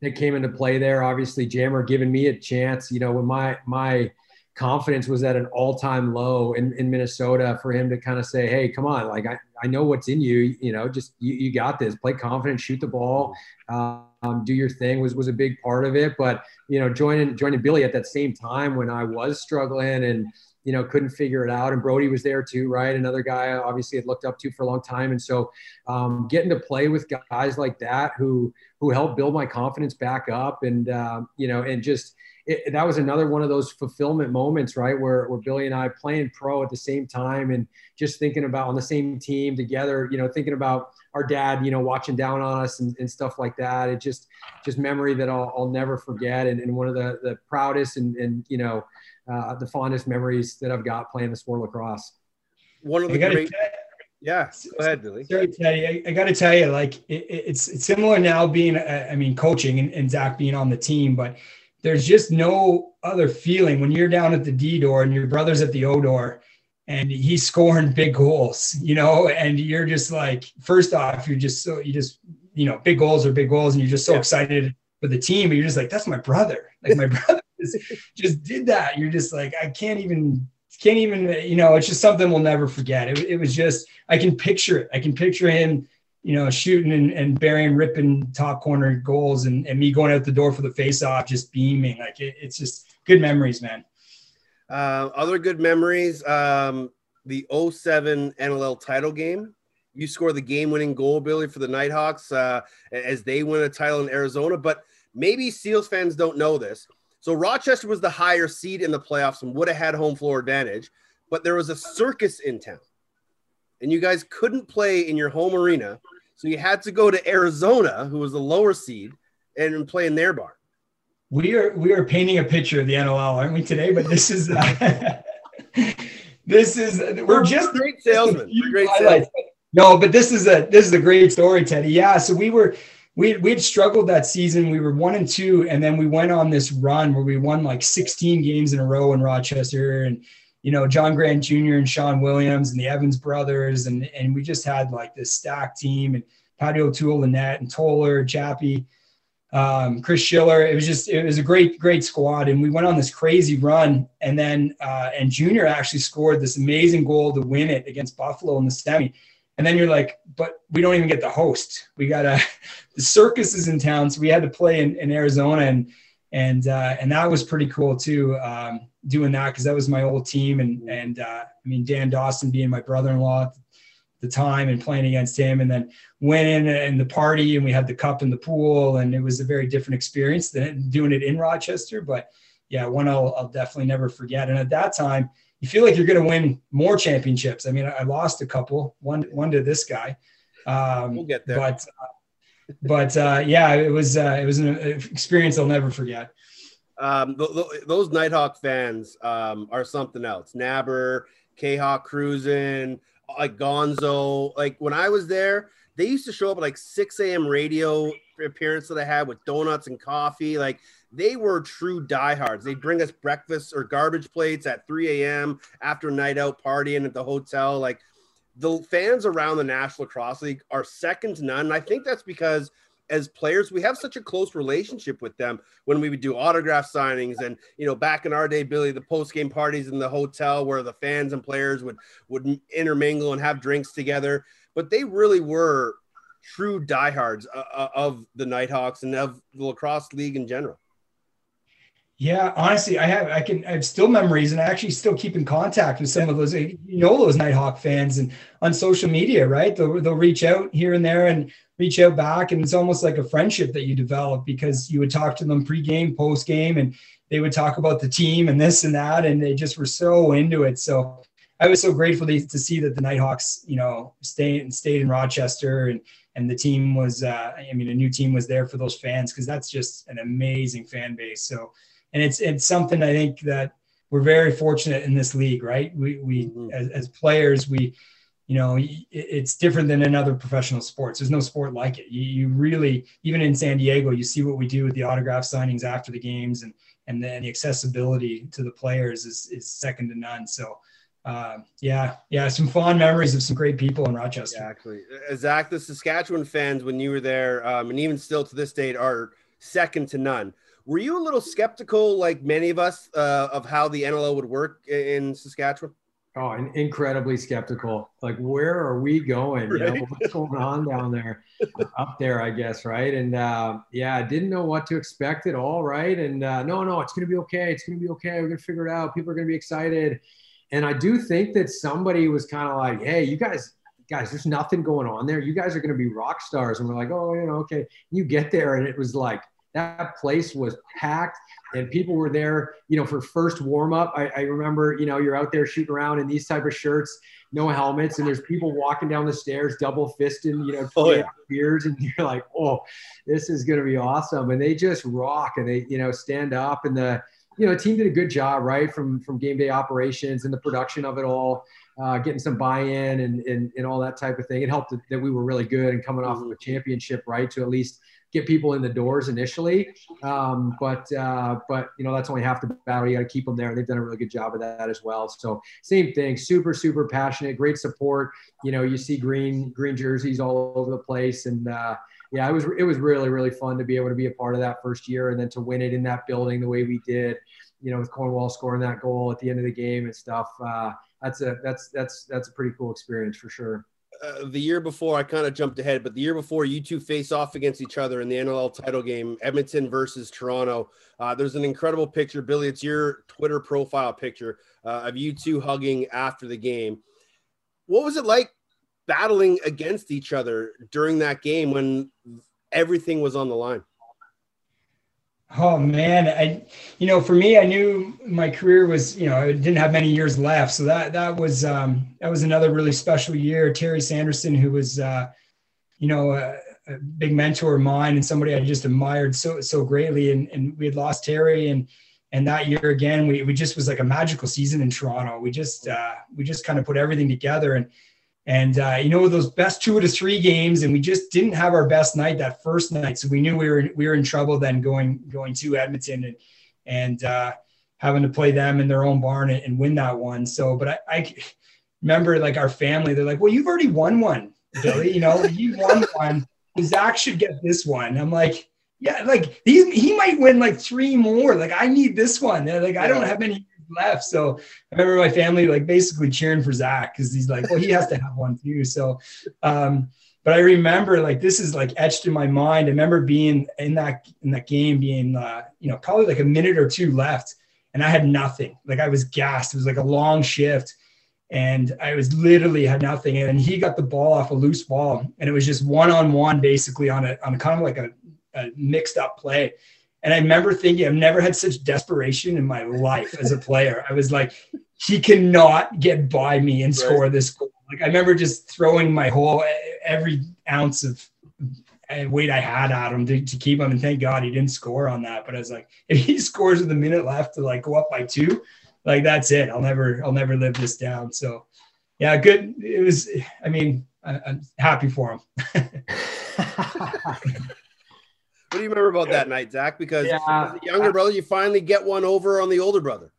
that came into play there. Obviously, Jammer giving me a chance. You know, when my my confidence was at an all-time low in, in Minnesota for him to kind of say, Hey, come on. Like, I, I know what's in you, you know, just, you, you got this, play confident, shoot the ball, um, do your thing was, was a big part of it. But, you know, joining, joining Billy at that same time when I was struggling and, you know, couldn't figure it out. And Brody was there too, right? Another guy I obviously had looked up to for a long time. And so um, getting to play with guys like that who who helped build my confidence back up and uh, you know, and just it, that was another one of those fulfillment moments, right? Where, where Billy and I playing pro at the same time and just thinking about on the same team together, you know, thinking about our dad, you know, watching down on us and, and stuff like that. It just, just memory that I'll, I'll never forget. And, and one of the, the proudest and, and, you know, uh, the fondest memories that I've got playing the sport of lacrosse. One of the great, yeah, go ahead, Billy. Sorry, Teddy. I, I got to tell you, like it, it's it's similar now being, uh, I mean, coaching and, and Zach being on the team, but there's just no other feeling when you're down at the D door and your brother's at the O door and he's scoring big goals, you know, and you're just like, first off, you're just so you just, you know, big goals are big goals, and you're just so yeah. excited for the team. But you're just like, that's my brother. Like my brother just, just did that. You're just like, I can't even can't even, you know, it's just something we'll never forget. It, it was just, I can picture it. I can picture him you know, shooting and, and burying, ripping top corner goals and, and me going out the door for the face off, just beaming. Like it, it's just good memories, man. Uh, other good memories, um, the 07 NLL title game. You score the game winning goal, Billy, for the Nighthawks uh, as they win a title in Arizona. But maybe Seals fans don't know this. So Rochester was the higher seed in the playoffs and would have had home floor advantage. But there was a circus in town and you guys couldn't play in your home arena so you had to go to Arizona, who was the lower seed, and play in their bar. We are we are painting a picture of the NLL, aren't we today? But this is uh, this is we're, we're just great salesmen. great salesmen. No, but this is a this is a great story, Teddy. Yeah, so we were we we had struggled that season. We were one and two, and then we went on this run where we won like 16 games in a row in Rochester, and you know, John Grant Jr. and Shawn Williams and the Evans brothers. And, and we just had like this stacked team and Patty O'Toole, Lynette and Toller, Jappy, um, Chris Schiller. It was just, it was a great, great squad. And we went on this crazy run. And then, uh, and Junior actually scored this amazing goal to win it against Buffalo in the semi. And then you're like, but we don't even get the host. We got a, the circus is in town. So we had to play in, in Arizona and, and, uh, and that was pretty cool too. Um, doing that because that was my old team and and uh, I mean Dan Dawson being my brother-in-law at the time and playing against him and then went in and the party and we had the cup in the pool and it was a very different experience than doing it in Rochester but yeah one I'll, I'll definitely never forget and at that time you feel like you're going to win more championships I mean I lost a couple one one to this guy um, we'll get there but uh, but uh, yeah it was uh, it was an experience I'll never forget um, th- th- those Nighthawk fans um, are something else. Nabber, K Hawk cruising, like Gonzo. Like when I was there, they used to show up like 6 a.m. radio appearance that I had with donuts and coffee. Like they were true diehards. They'd bring us breakfast or garbage plates at 3 a.m. after night out partying at the hotel. Like the fans around the National Lacrosse League are second to none. And I think that's because as players, we have such a close relationship with them when we would do autograph signings and you know back in our day, Billy, the post game parties in the hotel where the fans and players would would intermingle and have drinks together. But they really were true diehards uh, uh of the Nighthawks and of the lacrosse league in general. Yeah, honestly, I have I can I have still memories and I actually still keep in contact with some of those you know those Nighthawk fans and on social media, right? They'll they'll reach out here and there and reach out back and it's almost like a friendship that you develop because you would talk to them pre-game, post-game and they would talk about the team and this and that and they just were so into it. So I was so grateful to, to see that the Nighthawks, you know, stayed and stayed in Rochester and and the team was uh, I mean a new team was there for those fans because that's just an amazing fan base. So and it's it's something I think that we're very fortunate in this league, right? We we mm-hmm. as, as players we you know it's different than in other professional sports. There's no sport like it. You, you, really even in san diego you see what we do with the autograph signings after the games and and then the accessibility to the players is, is second to none. So uh, yeah yeah some fond memories of some great people in rochester. Exactly. Uh, zach the saskatchewan fans when you were there um, and even still to this date are second to none were you a little skeptical, like many of us, uh, of how the NLL would work in Saskatchewan? Oh, incredibly skeptical. Like, where are we going? Right. You know, what's going on down there, up there, I guess, right? And uh, yeah, I didn't know what to expect at all, right? And uh, no, no, it's going to be okay. It's going to be okay. We're going to figure it out. People are going to be excited. And I do think that somebody was kind of like, hey, you guys, guys, there's nothing going on there. You guys are going to be rock stars. And we're like, oh, you know, okay. You get there, and it was like, that place was packed and people were there, you know, for first warm up. I, I, remember, you know, you're out there shooting around in these type of shirts, no helmets, and there's people walking down the stairs, double fisting, you know, oh, yeah. beers, and you're like, oh, this is gonna be awesome. And they just rock and they, you know, stand up and the, you know, team did a good job, right, from from game day operations and the production of it all. Uh, getting some buy-in and, and, and all that type of thing. It helped that we were really good and coming off of a championship, right? To at least get people in the doors initially. Um, but uh, but you know that's only half the battle. You got to keep them there. They've done a really good job of that as well. So same thing. Super super passionate. Great support. You know you see green green jerseys all over the place and. Uh, yeah, it was it was really really fun to be able to be a part of that first year and then to win it in that building the way we did, you know, with Cornwall scoring that goal at the end of the game and stuff. Uh, that's a that's that's that's a pretty cool experience for sure. Uh, the year before, I kind of jumped ahead, but the year before, you two face off against each other in the NLL title game, Edmonton versus Toronto. Uh, there's an incredible picture, Billy. It's your Twitter profile picture uh, of you two hugging after the game. What was it like battling against each other during that game when everything was on the line? Oh man, I you know for me I knew my career was you know I didn't have many years left, so that that was um, that was another really special year. Terry Sanderson, who was uh, you know a, a, big mentor of mine and somebody I just admired so so greatly, and and we had lost Terry. And and that year again we we just was like a magical season in Toronto. We just uh, we just kind of put everything together. And and uh, you know those best two to three games, and we just didn't have our best night that first night, so we knew we were we were in trouble then going going to Edmonton and and uh, having to play them in their own barn and, and win that one. So, but I, I, remember like our family, they're like, "Well, you've already won one, Billy. You know, you won one. Zach should get this one." I'm like, "Yeah, like he he might win like three more. Like I need this one. They're like, I don't have any left. So I remember my family like basically cheering for Zach because he's like, well, he has to have one too. So, um, but I remember like this is like etched in my mind. I remember being in that in that game, being uh, you know probably like a minute or two left, and I had nothing. Like I was gassed. It was like a long shift, and I was literally had nothing. And he got the ball off a loose ball, and it was just one on one basically on a on a, kind of like a, a mixed up play. And I remember thinking, I've never had such desperation in my life as a player. I was like, he cannot get by me and score right. this goal. Like I remember just throwing my whole every ounce of weight I had at him to, to keep him. And thank God he didn't score on that. But I was like, if he scores with a minute left to like go up by two, like that's it. I'll never, I'll never live this down. So yeah, good. It was. I mean, I, am happy for him. what do you remember about that night, Zach? Because yeah, younger brother, you finally get one over on the older brother.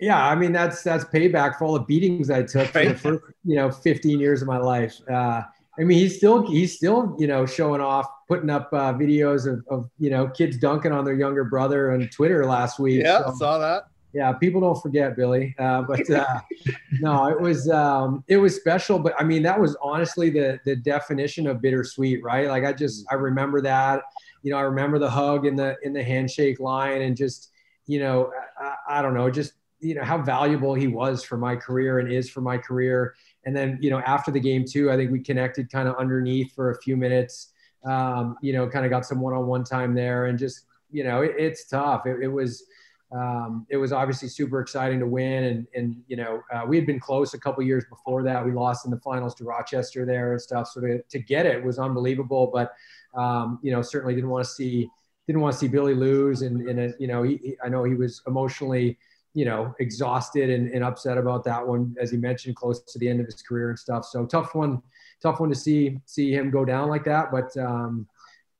Yeah, I mean that's that's payback for all the beatings I took right. for the first, you know, 15 years of my life. Uh, I mean, he's still he's still you know showing off, putting up uh, videos of, of you know kids dunking on their younger brother on Twitter last week. Yeah, so, saw that. Yeah, people don't forget Billy, uh, but uh, no, it was um, it was special. But I mean, that was honestly the the definition of bittersweet, right? Like I just I remember that. You know, I remember the hug in the in the handshake line, and just you know, I, I don't know, just you know how valuable he was for my career and is for my career. And then you know after the game too, I think we connected kind of underneath for a few minutes. Um, you know, kind of got some one-on-one time there, and just you know it, it's tough. It, it was. Um, it was obviously super exciting to win, and and you know uh, we had been close a couple years before that. We lost in the finals to Rochester there and stuff. So to, to get it was unbelievable, but um, you know certainly didn't want to see didn't want to see Billy lose, and, and you know he, he, I know he was emotionally you know, exhausted and, and upset about that one, as he mentioned, close to the end of his career and stuff. So tough one, tough one to see see him go down like that. But um,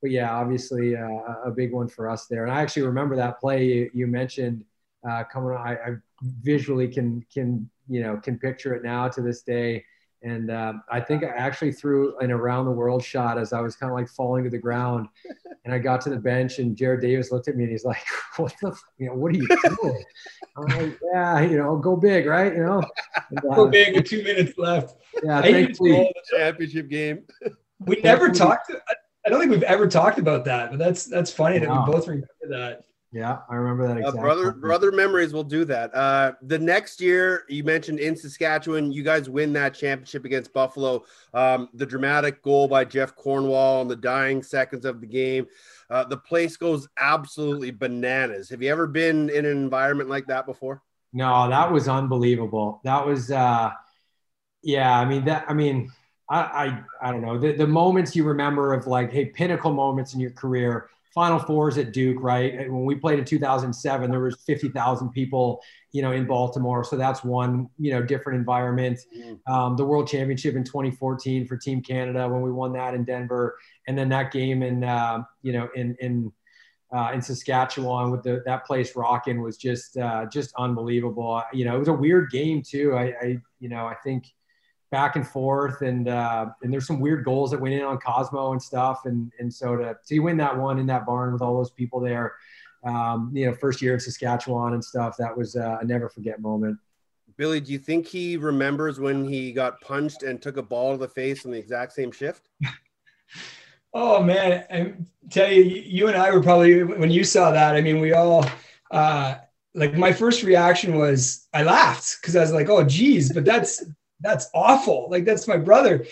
but yeah, obviously uh, a big one for us there. And I actually remember that play you, you mentioned uh, coming. I, I visually can can you know can picture it now to this day. And um, I think I actually threw an around the world shot as I was kind of like falling to the ground. And I got to the bench, and Jarrett Davis looked at me and he's like, "What the? You know, what are you doing?" I'm like, "Yeah, you know, go big, right? You know, and, uh, go big with two minutes left." Yeah, thankfully, the championship game. We never talked. I don't think we've ever talked about that, but that's that's funny that we both remember that. Yeah, I remember that exactly. Uh, brother, brother memories will do that. Uh, the next year, you mentioned in Saskatchewan, you guys win that championship against Buffalo. Um, the dramatic goal by Jeff Cornwall in the dying seconds of the game. Uh, the place goes absolutely bananas. Have you ever been in an environment like that before? No, that was unbelievable. That was, uh, yeah. I mean that. I mean, I, I, I don't know the, the moments you remember of like, hey, pinnacle moments in your career Final Fours at Duke, right? When we played in 2007, there was 50,000 people, you know, in Baltimore. So that's one, you know, different environment. Mm-hmm. Um, the World Championship in 2014 for Team Canada when we won that in Denver, and then that game in, uh, you know, in in uh, in Saskatchewan with the, that place rocking was just uh, just unbelievable. You know, it was a weird game too. I, I you know, I think back and forth, and uh, and there's some weird goals that went in on Cosmo and stuff, and and so to to win that one in that barn with all those people there, um, you know, first year in Saskatchewan and stuff, that was uh, a never forget moment. Billy, do you think he remembers when he got punched and took a ball to the face in the exact same shift? oh man, I tell you, you and I were probably when you saw that. I mean, we all. Uh, like my first reaction was I laughed because I was like, oh geez, but that's that's awful. Like that's my brother.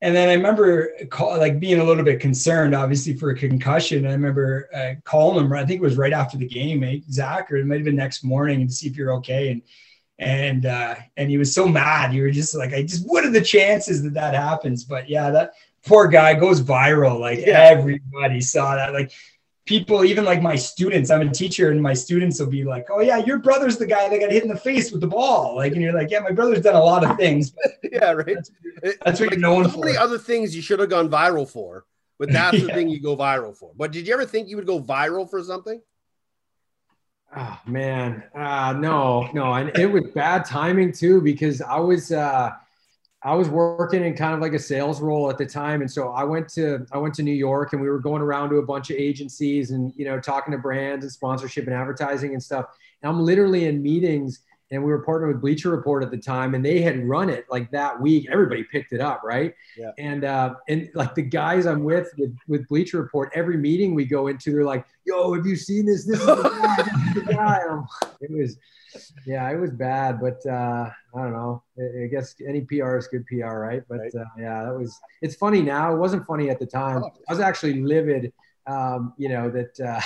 And then I remember call, like being a little bit concerned, obviously for a concussion. I remember uh, calling him. I think it was right after the game, eh? Zach, or it might have been next morning, to see if you're okay. And and uh, and he was so mad. You were just like, I just what are the chances that that happens? But yeah, that poor guy goes viral. Like yeah. everybody saw that. Like people, even like my students, I'm a teacher, and my students will be like, "Oh yeah, your brother's the guy that got hit in the face with the ball." Like, and you're like, "Yeah, my brother's done a lot of things." yeah, right. That's, that's what you're known so for. many other things you should have gone viral for, but that's yeah. the thing you go viral for. But did you ever think you would go viral for something? Oh man, uh, no, no, and it was bad timing too because I was. Uh, I was working in kind of like a sales role at the time, and so I went to I went to New York, and we were going around to a bunch of agencies and you know talking to brands and sponsorship and advertising and stuff. And I'm literally in meetings, and we were partnered with Bleacher Report at the time, and they had run it like that week. Everybody picked it up, right? Yeah. And uh, and like the guys I'm with with, with Bleacher Report, every meeting we go into, they're like, "Yo, have you seen this? This is the guy." This is the guy. it was yeah, it was bad, but uh, I don't know. I, guess any PR is good PR, right? But right. Uh, yeah, that was. It's funny now. It wasn't funny at the time. Oh. I was actually livid. Um, you know that uh,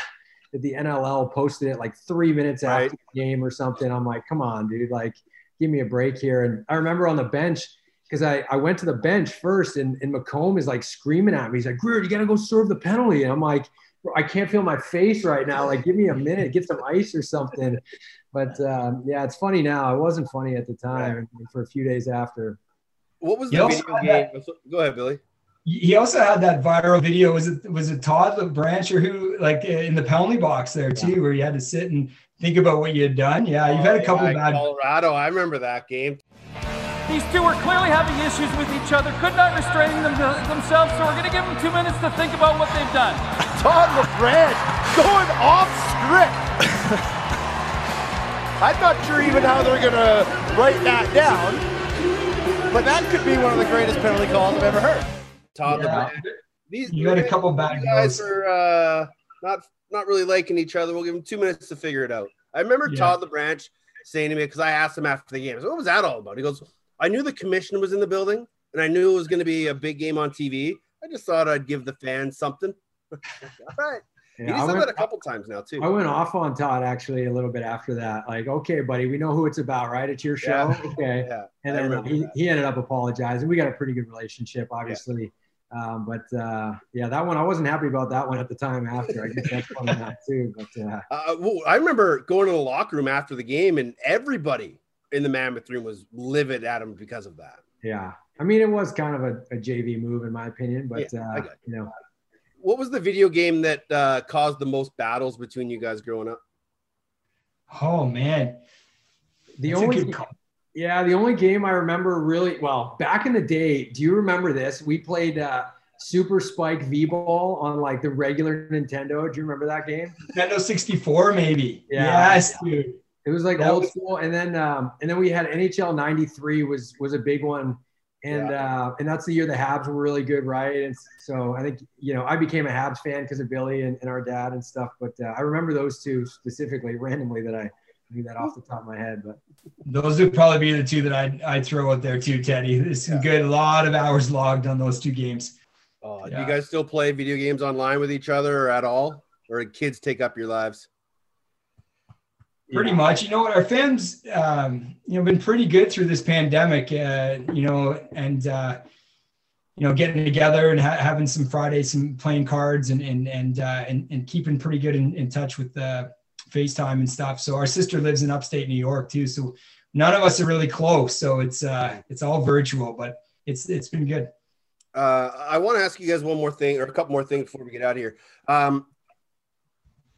that the NLL posted it like three minutes right. after the game or something. I'm like, come on, dude, like give me a break here. And I remember on the bench because I, I went to the bench first and, and McComb is like screaming at me. He's like, Greer, you got to go serve the penalty. And I'm like, I can't feel my face right now. Like, give me a minute, get some ice or something. But um, yeah, it's funny now. It wasn't funny at the time for a few days after. What was the video game? That, Go ahead, Billy. He also had that viral video. Was it was it Todd Branch or who like in the penalty box there too, yeah. where you had to sit and think about what you had done? Yeah, you've had a oh, couple yeah, of bad. Colorado, I remember that game. These two are clearly having issues with each other, could not restrain them themselves, so we're going to give them two minutes to think about what they've done. Todd LaBranch going off script. I'm not sure even how they're going to write that down, but that could be one of the greatest penalty calls I've ever heard. Todd yeah. LaBranch. These you had a couple bad guys are uh, not not really liking each other. We'll give them two minutes to figure it out. I remember yeah. Todd LaBranch saying to me because I asked him after the game, "What was that all about?" He goes, I knew the commission was in the building and I knew it was going to be a big game on TV. I just thought I'd give the fans something. All right. Yeah, He's done that a couple times now too. I went off on Todd actually a little bit after that. Like, okay, buddy, we know who it's about, right? It's your show. Yeah. Okay. Yeah, and then he, he ended up apologizing. We got a pretty good relationship, obviously. Yeah. Um, but uh, yeah, that one I wasn't happy about that one at the time. After I guess that's funny that too. But uh, uh, well, I remember going to the locker room after the game, and everybody in the mammoth room was livid at him because of that. Yeah. I mean, it was kind of a, a JV move, in my opinion, but, yeah, uh, you know. What was the video game that uh, caused the most battles between you guys growing up? Oh, man. The That's only. Yeah, the only game I remember really well back in the day. Do you remember this? We played uh, Super Spike V Ball on like the regular Nintendo. Do you remember that game? Nintendo 64, maybe. Yeah. Yes, dude. It was like that old was, school, and then um, and then we had NHL '93 was was a big one, and yeah. uh, and that's the year the Habs were really good, right? And so I think you know I became a Habs fan because of Billy and, and, our dad and stuff. But uh, I remember those two specifically, randomly that I knew that off the top of my head. But those would probably be the two that I I throw out there too, Teddy. It's yeah. good, a lot of hours logged on those two games. Uh, yeah. Do you guys still play video games online with each other or at all, or kids take up your lives? Pretty yeah. much, you know what, our fans, um, you know, been pretty good through this pandemic, uh, you know, and uh, you know, getting together and ha- having some Fridays, some playing cards, and and and uh, and, and keeping pretty good in, in touch with uh, FaceTime and stuff. So our sister lives in upstate New York too, so none of us are really close. So it's uh, it's all virtual, but it's it's been good. Uh, I want to ask you guys one more thing, or a couple more things before we get out of here. Um,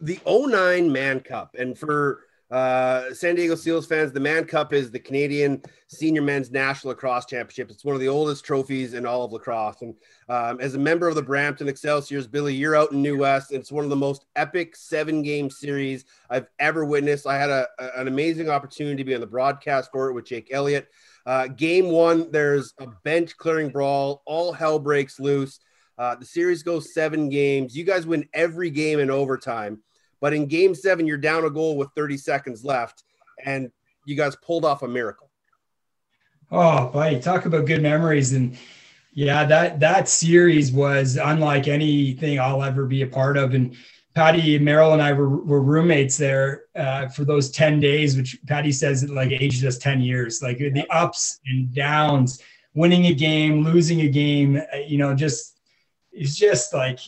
the 09 Mann Cup, and for uh, San Diego Seals fans, the Mann Cup is the Canadian Senior Men's National Lacrosse Championship. It's one of the oldest trophies in all of lacrosse. And um, as a member of the Brampton Excelsiors, Billy, you're out in New West. It's one of the most epic seven game series I've ever witnessed. I had a, a, an amazing opportunity to be on the broadcast for it with Jake Elliott. Uh, game one, there's a bench clearing brawl. All hell breaks loose. Uh, the series goes seven games. You guys win every game in overtime. But in game seven, you're down a goal with 30 seconds left, and you guys pulled off a miracle. Oh, buddy, talk about good memories. And yeah, that that series was unlike anything I'll ever be a part of. And Patty, Merrill, and I were, were roommates there uh, for those 10 days, which Patty says it like aged us 10 years, like the ups and downs, winning a game, losing a game, uh, you know, just it's just like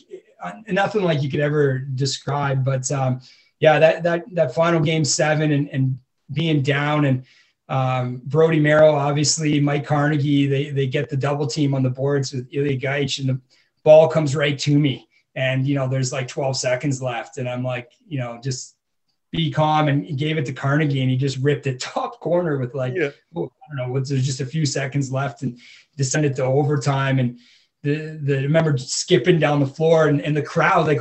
nothing like you could ever describe. But um, yeah, that that that final game seven and, and being down and um, Brody Merrill, obviously Mike Carnegie, they they get the double team on the boards with Ilya Gaich, and the ball comes right to me. And you know, there's like 12 seconds left, and I'm like, you know, just be calm and he gave it to Carnegie and he just ripped it top corner with like yeah. oh, I don't know, there's just a few seconds left and descended to overtime and the the I remember skipping down the floor and, and the crowd like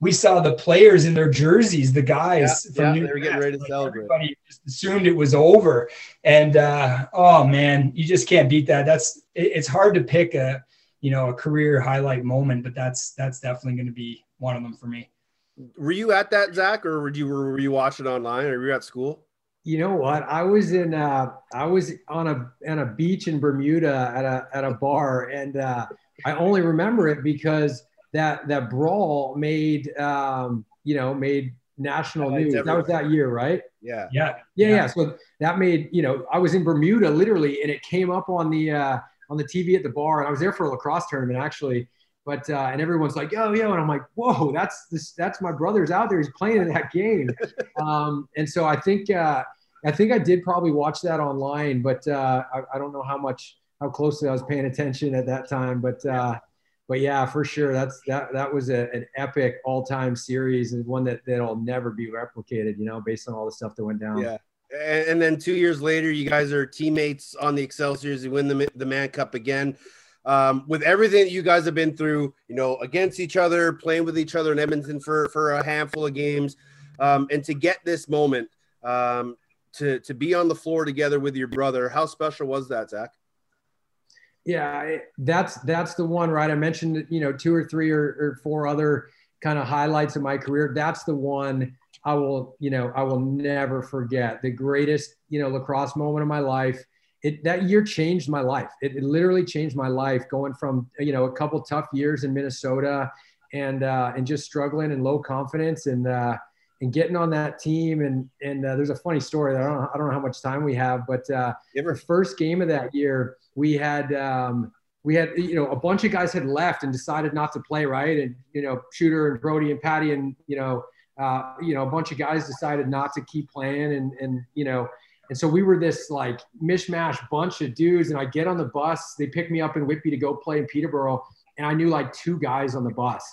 we saw the players in their jerseys, the guys yeah, from yeah, New they were getting ready to like celebrate. Everybody just assumed it was over, and uh, oh man, you just can't beat that. That's it, it's hard to pick a you know a career highlight moment, but that's that's definitely going to be one of them for me. Were you at that, Zach, or were you were you watching online, or were you at school? You know what? I was in uh, I was on a on a beach in Bermuda at a at a bar, and uh, I only remember it because that that brawl made um, you know made national news. That was that year, right? Yeah. yeah. Yeah. Yeah. So that made you know I was in Bermuda literally, and it came up on the uh, on the TV at the bar, and I was there for a lacrosse tournament actually. But uh, and everyone's like, yo, yo, and I'm like, whoa, that's this, that's my brother's out there. He's playing in that game. um, and so I think uh, I think I did probably watch that online, but uh, I, I don't know how much how closely I was paying attention at that time. But uh, but yeah, for sure, that's that that was a, an epic all time series and one that that'll never be replicated. You know, based on all the stuff that went down. Yeah. And, and then two years later, you guys are teammates on the Excelsiors. You win the the Mann Cup again. Um, with everything that you guys have been through, you know, against each other, playing with each other in Edmonton for for a handful of games, um, and to get this moment, um, to to be on the floor together with your brother, how special was that, Zach? Yeah, that's that's the one, right? I mentioned, you know, two or three or, or four other kind of highlights of my career. That's the one I will, you know, I will never forget. The greatest, you know, lacrosse moment of my life. It that year changed my life. It, it literally changed my life. Going from, you know, a couple tough years in Minnesota, and uh, and just struggling and low confidence, and uh, and getting on that team. And and uh, there's a funny story that I don't know, I don't know how much time we have, but uh, the first game of that year, we had um, we had you know a bunch of guys had left and decided not to play, right? And you know Shooter and Brody and Patty and you know uh, you know a bunch of guys decided not to keep playing, and and you know. And so we were this like mishmash bunch of dudes, and I get on the bus. They pick me up in Whitby to go play in Peterborough, and I knew like two guys on the bus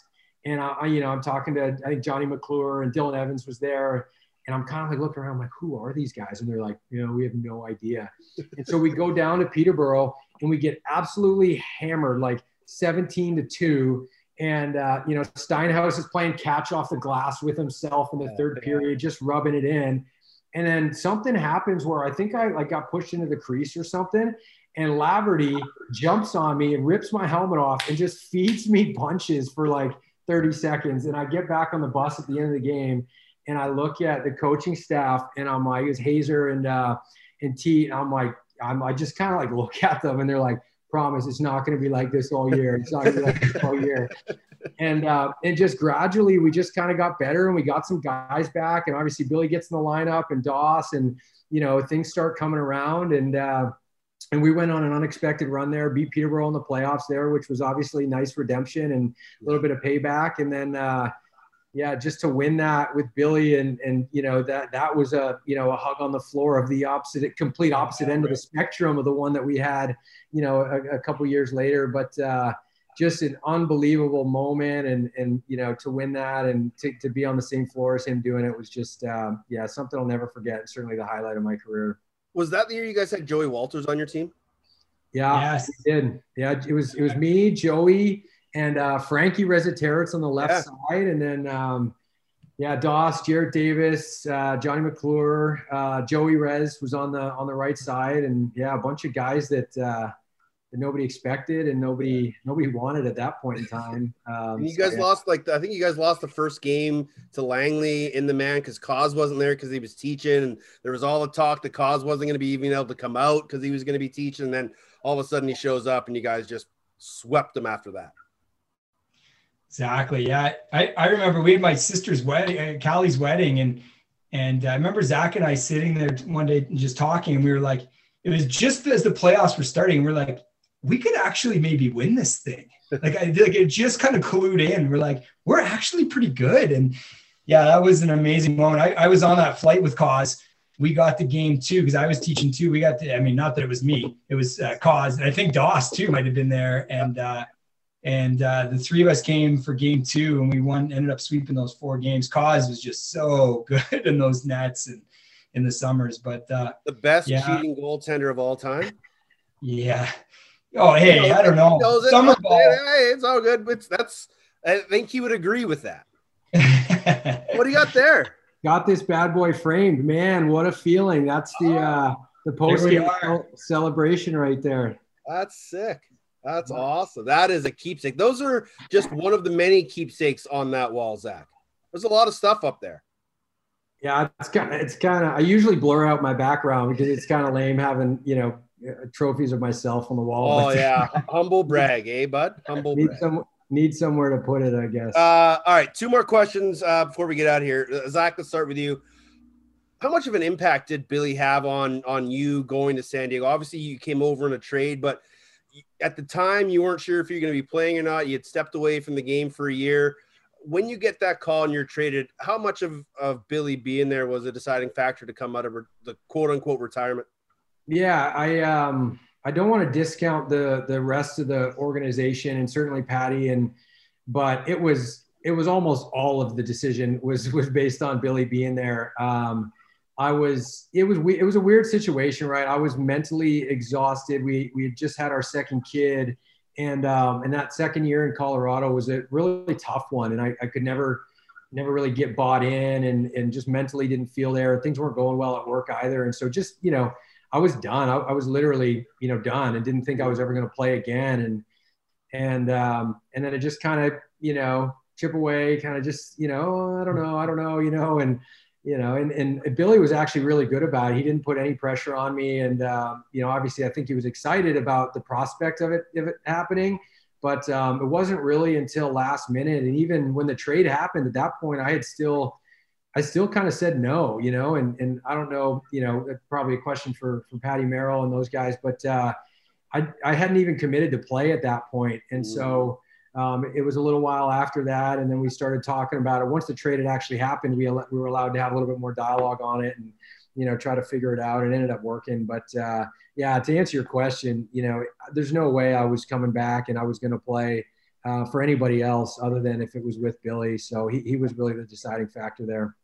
and I, you know, I'm talking to I think Johnny McClure and Dylan Evans was there, and I'm kind of like looking around, like, who are these guys? And they're like, you know, we have no idea. and so we go down to Peterborough and we get absolutely hammered, like 17 to two. And uh, you know, Steinhaus is playing catch off the glass with himself in the third period, just rubbing it in. And then something happens where I think I like got pushed into the crease or something. And Laverty jumps on me and rips my helmet off and just feeds me punches for like 30 seconds. And I get back on the bus at the end of the game and I look at the coaching staff and I'm like, it's Hazer and, uh, and T. And I'm like, I'm, I just kind of like look at them and they're like, promise it's not going to be like this all year. It's not going to be like this all year. And, uh, and just gradually we just kind of got better and we got some guys back and obviously Billy gets in the lineup and Doss and, you know, things start coming around and, uh, and we went on an unexpected run there, beat Peterborough in the playoffs there, which was obviously nice redemption and a little bit of payback. And then, uh, yeah, just to win that with Billy and and you know that that was a you know a hug on the floor of the opposite, complete opposite end of the spectrum of the one that we had, you know, a, a couple years later. But uh, just an unbelievable moment, and and you know to win that and to, to be on the same floor as him doing it was just uh, yeah something I'll never forget. Certainly the highlight of my career. Was that the year you guys had Joey Walters on your team? Yeah, yes. we did. Yeah, it was it was me, Joey, and uh, Frankie Resetarits on the left yeah. side, and then um, yeah, Doss, Jarrett Davis, uh, Johnny McClure, uh, Joey Rez was on the on the right side, and yeah, a bunch of guys that uh, that nobody expected and nobody nobody wanted at that point in time. Um, and you guys so, yeah. lost like I think you guys lost the first game to Langley in the man because Cause wasn't there because he was teaching, and there was all the talk that Cause wasn't going to be even able to come out because he was going to be teaching. And then all of a sudden he shows up, and you guys just swept him after that. Exactly. Yeah, I, I remember we had my sister's wedding, uh, Callie's wedding, and and I remember Zach and I sitting there one day just talking, and we were like, it was just as the playoffs were starting, and we're like, we could actually maybe win this thing. Like I like it just kind of clued in. We're like, we're actually pretty good. And yeah, that was an amazing moment. I, I was on that flight with Cause. We got the game too because I was teaching too. We got the, I mean, not that it was me, it was uh, Cause, and I think Doss too might have been there. And uh, and uh, the three of us came for game two, and we won. Ended up sweeping those four games. Cause was just so good in those nets and in the summers. But uh, the best yeah. cheating goaltender of all time. Yeah, Oh, hey, I don't know. Summer ball. Hey, it's all good. But that's I think he would agree with that. what do you got there? Got this bad boy framed, man. What a feeling! That's the uh the post celebration right there. That's sick. That's awesome. That is a keepsake. Those are just one of the many keepsakes on that wall, Zach. There's a lot of stuff up there. Yeah, it's kind of it's kind of I usually blur out my background because it's kind of lame having you know trophies of myself on the wall. Oh yeah, humble brag, eh, bud? Humble need brag. Some, need somewhere to put it, I guess. Uh, all right, two more questions uh, before we get out of here. Uh, Zach, let's start with you. How much of an impact did Billy have on on you going to San Diego? Obviously, you came over in a trade, but at the time, you weren't sure if you're going to be playing or not. You had stepped away from the game for a year. When you get that call and you're traded, how much of, of Billy being there was a deciding factor to come out of the quote unquote retirement? Yeah, I um I don't want to discount the the rest of the organization and certainly Patty and but it was it was almost all of the decision was was based on Billy being there. Um, I was it was it was a weird situation, right? I was mentally exhausted. We we had just had our second kid, and um, and that second year in Colorado was a really tough one, and I, I could never never really get bought in, and and just mentally didn't feel there. Things weren't going well at work either, and so just you know I was done. I, I was literally you know done, and didn't think I was ever going to play again, and and um, and then it just kind of you know chip away, kind of just you know I don't know, I don't know, you know, and you know, and, and Billy was actually really good about it. He didn't put any pressure on me. And, uh, you know, obviously I think he was excited about the prospect of it, of it happening, but um, it wasn't really until last minute. And even when the trade happened at that point, I had still, I still kind of said no, you know, and, and I don't know, you know, probably a question for, for Patty Merrill and those guys, but uh, I, I hadn't even committed to play at that point. And so, um, it was a little while after that, and then we started talking about it. Once the trade had actually happened, we, we were allowed to have a little bit more dialogue on it and you know try to figure it out. It ended up working, but uh, yeah, to answer your question, you know, there's no way I was coming back and I was going to play uh, for anybody else other than if it was with Billy. So he, he was really the deciding factor there.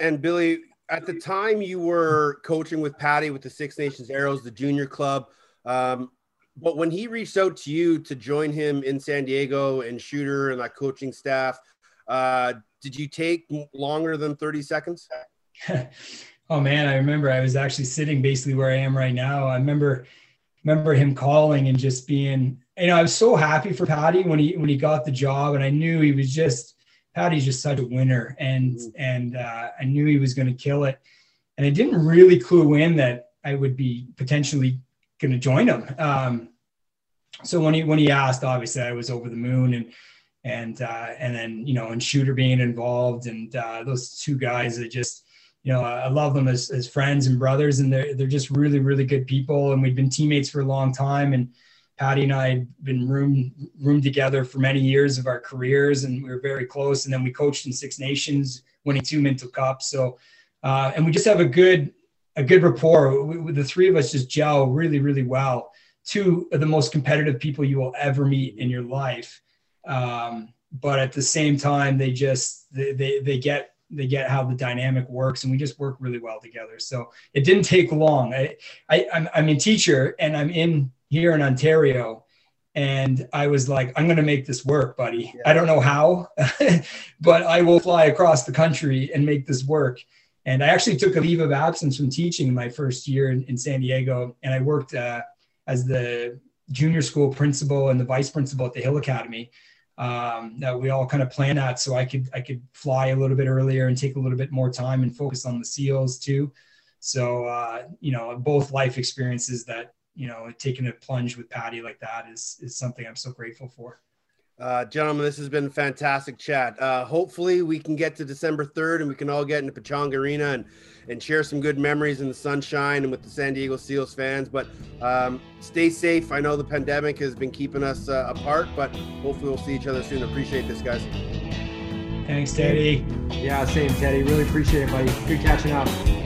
And Billy, at the time you were coaching with Patty with the Six Nations Arrows, the junior club. Um, but when he reached out to you to join him in San Diego and Shooter and that coaching staff, uh, did you take longer than 30 seconds? oh man, I remember I was actually sitting basically where I am right now. I remember remember him calling and just being, you know, I was so happy for Patty when he when he got the job, and I knew he was just Patty's just such a winner, and mm-hmm. and uh, I knew he was going to kill it, and I didn't really clue in that I would be potentially going to join him. Um, so when he when he asked, obviously I was over the moon, and and uh, and then you know, and Shooter being involved, and uh, those two guys that just you know, I love them as, as friends and brothers, and they're they're just really really good people, and we've been teammates for a long time, and Patty and I had been room room together for many years of our careers, and we were very close. And then we coached in Six Nations, winning two Minto Cups. So, uh, and we just have a good a good rapport. We, the three of us just gel really, really well. Two of the most competitive people you will ever meet in your life. Um, but at the same time, they just they, they they get they get how the dynamic works, and we just work really well together. So it didn't take long. I, I I'm I'm a teacher, and I'm in here in Ontario, and I was like, I'm going to make this work, buddy. Yeah. I don't know how, but I will fly across the country and make this work. And I actually took a leave of absence from teaching my first year in, in San Diego, and I worked uh, as the junior school principal and the vice principal at the Hill Academy. Um, that we all kind of planned that so I could I could fly a little bit earlier and take a little bit more time and focus on the seals too. So uh, you know, both life experiences that you know taking a plunge with Patty like that is is something I'm so grateful for. Uh, gentlemen, this has been fantastic chat. Uh, hopefully, we can get to December 3rd and we can all get into Pechanga Arena and, and share some good memories in the sunshine and with the San Diego Seals fans. But um, stay safe. I know the pandemic has been keeping us uh, apart, but hopefully, we'll see each other soon. Appreciate this, guys. Thanks, Teddy. Yeah, same, Teddy. Really appreciate it, buddy. Good catching up.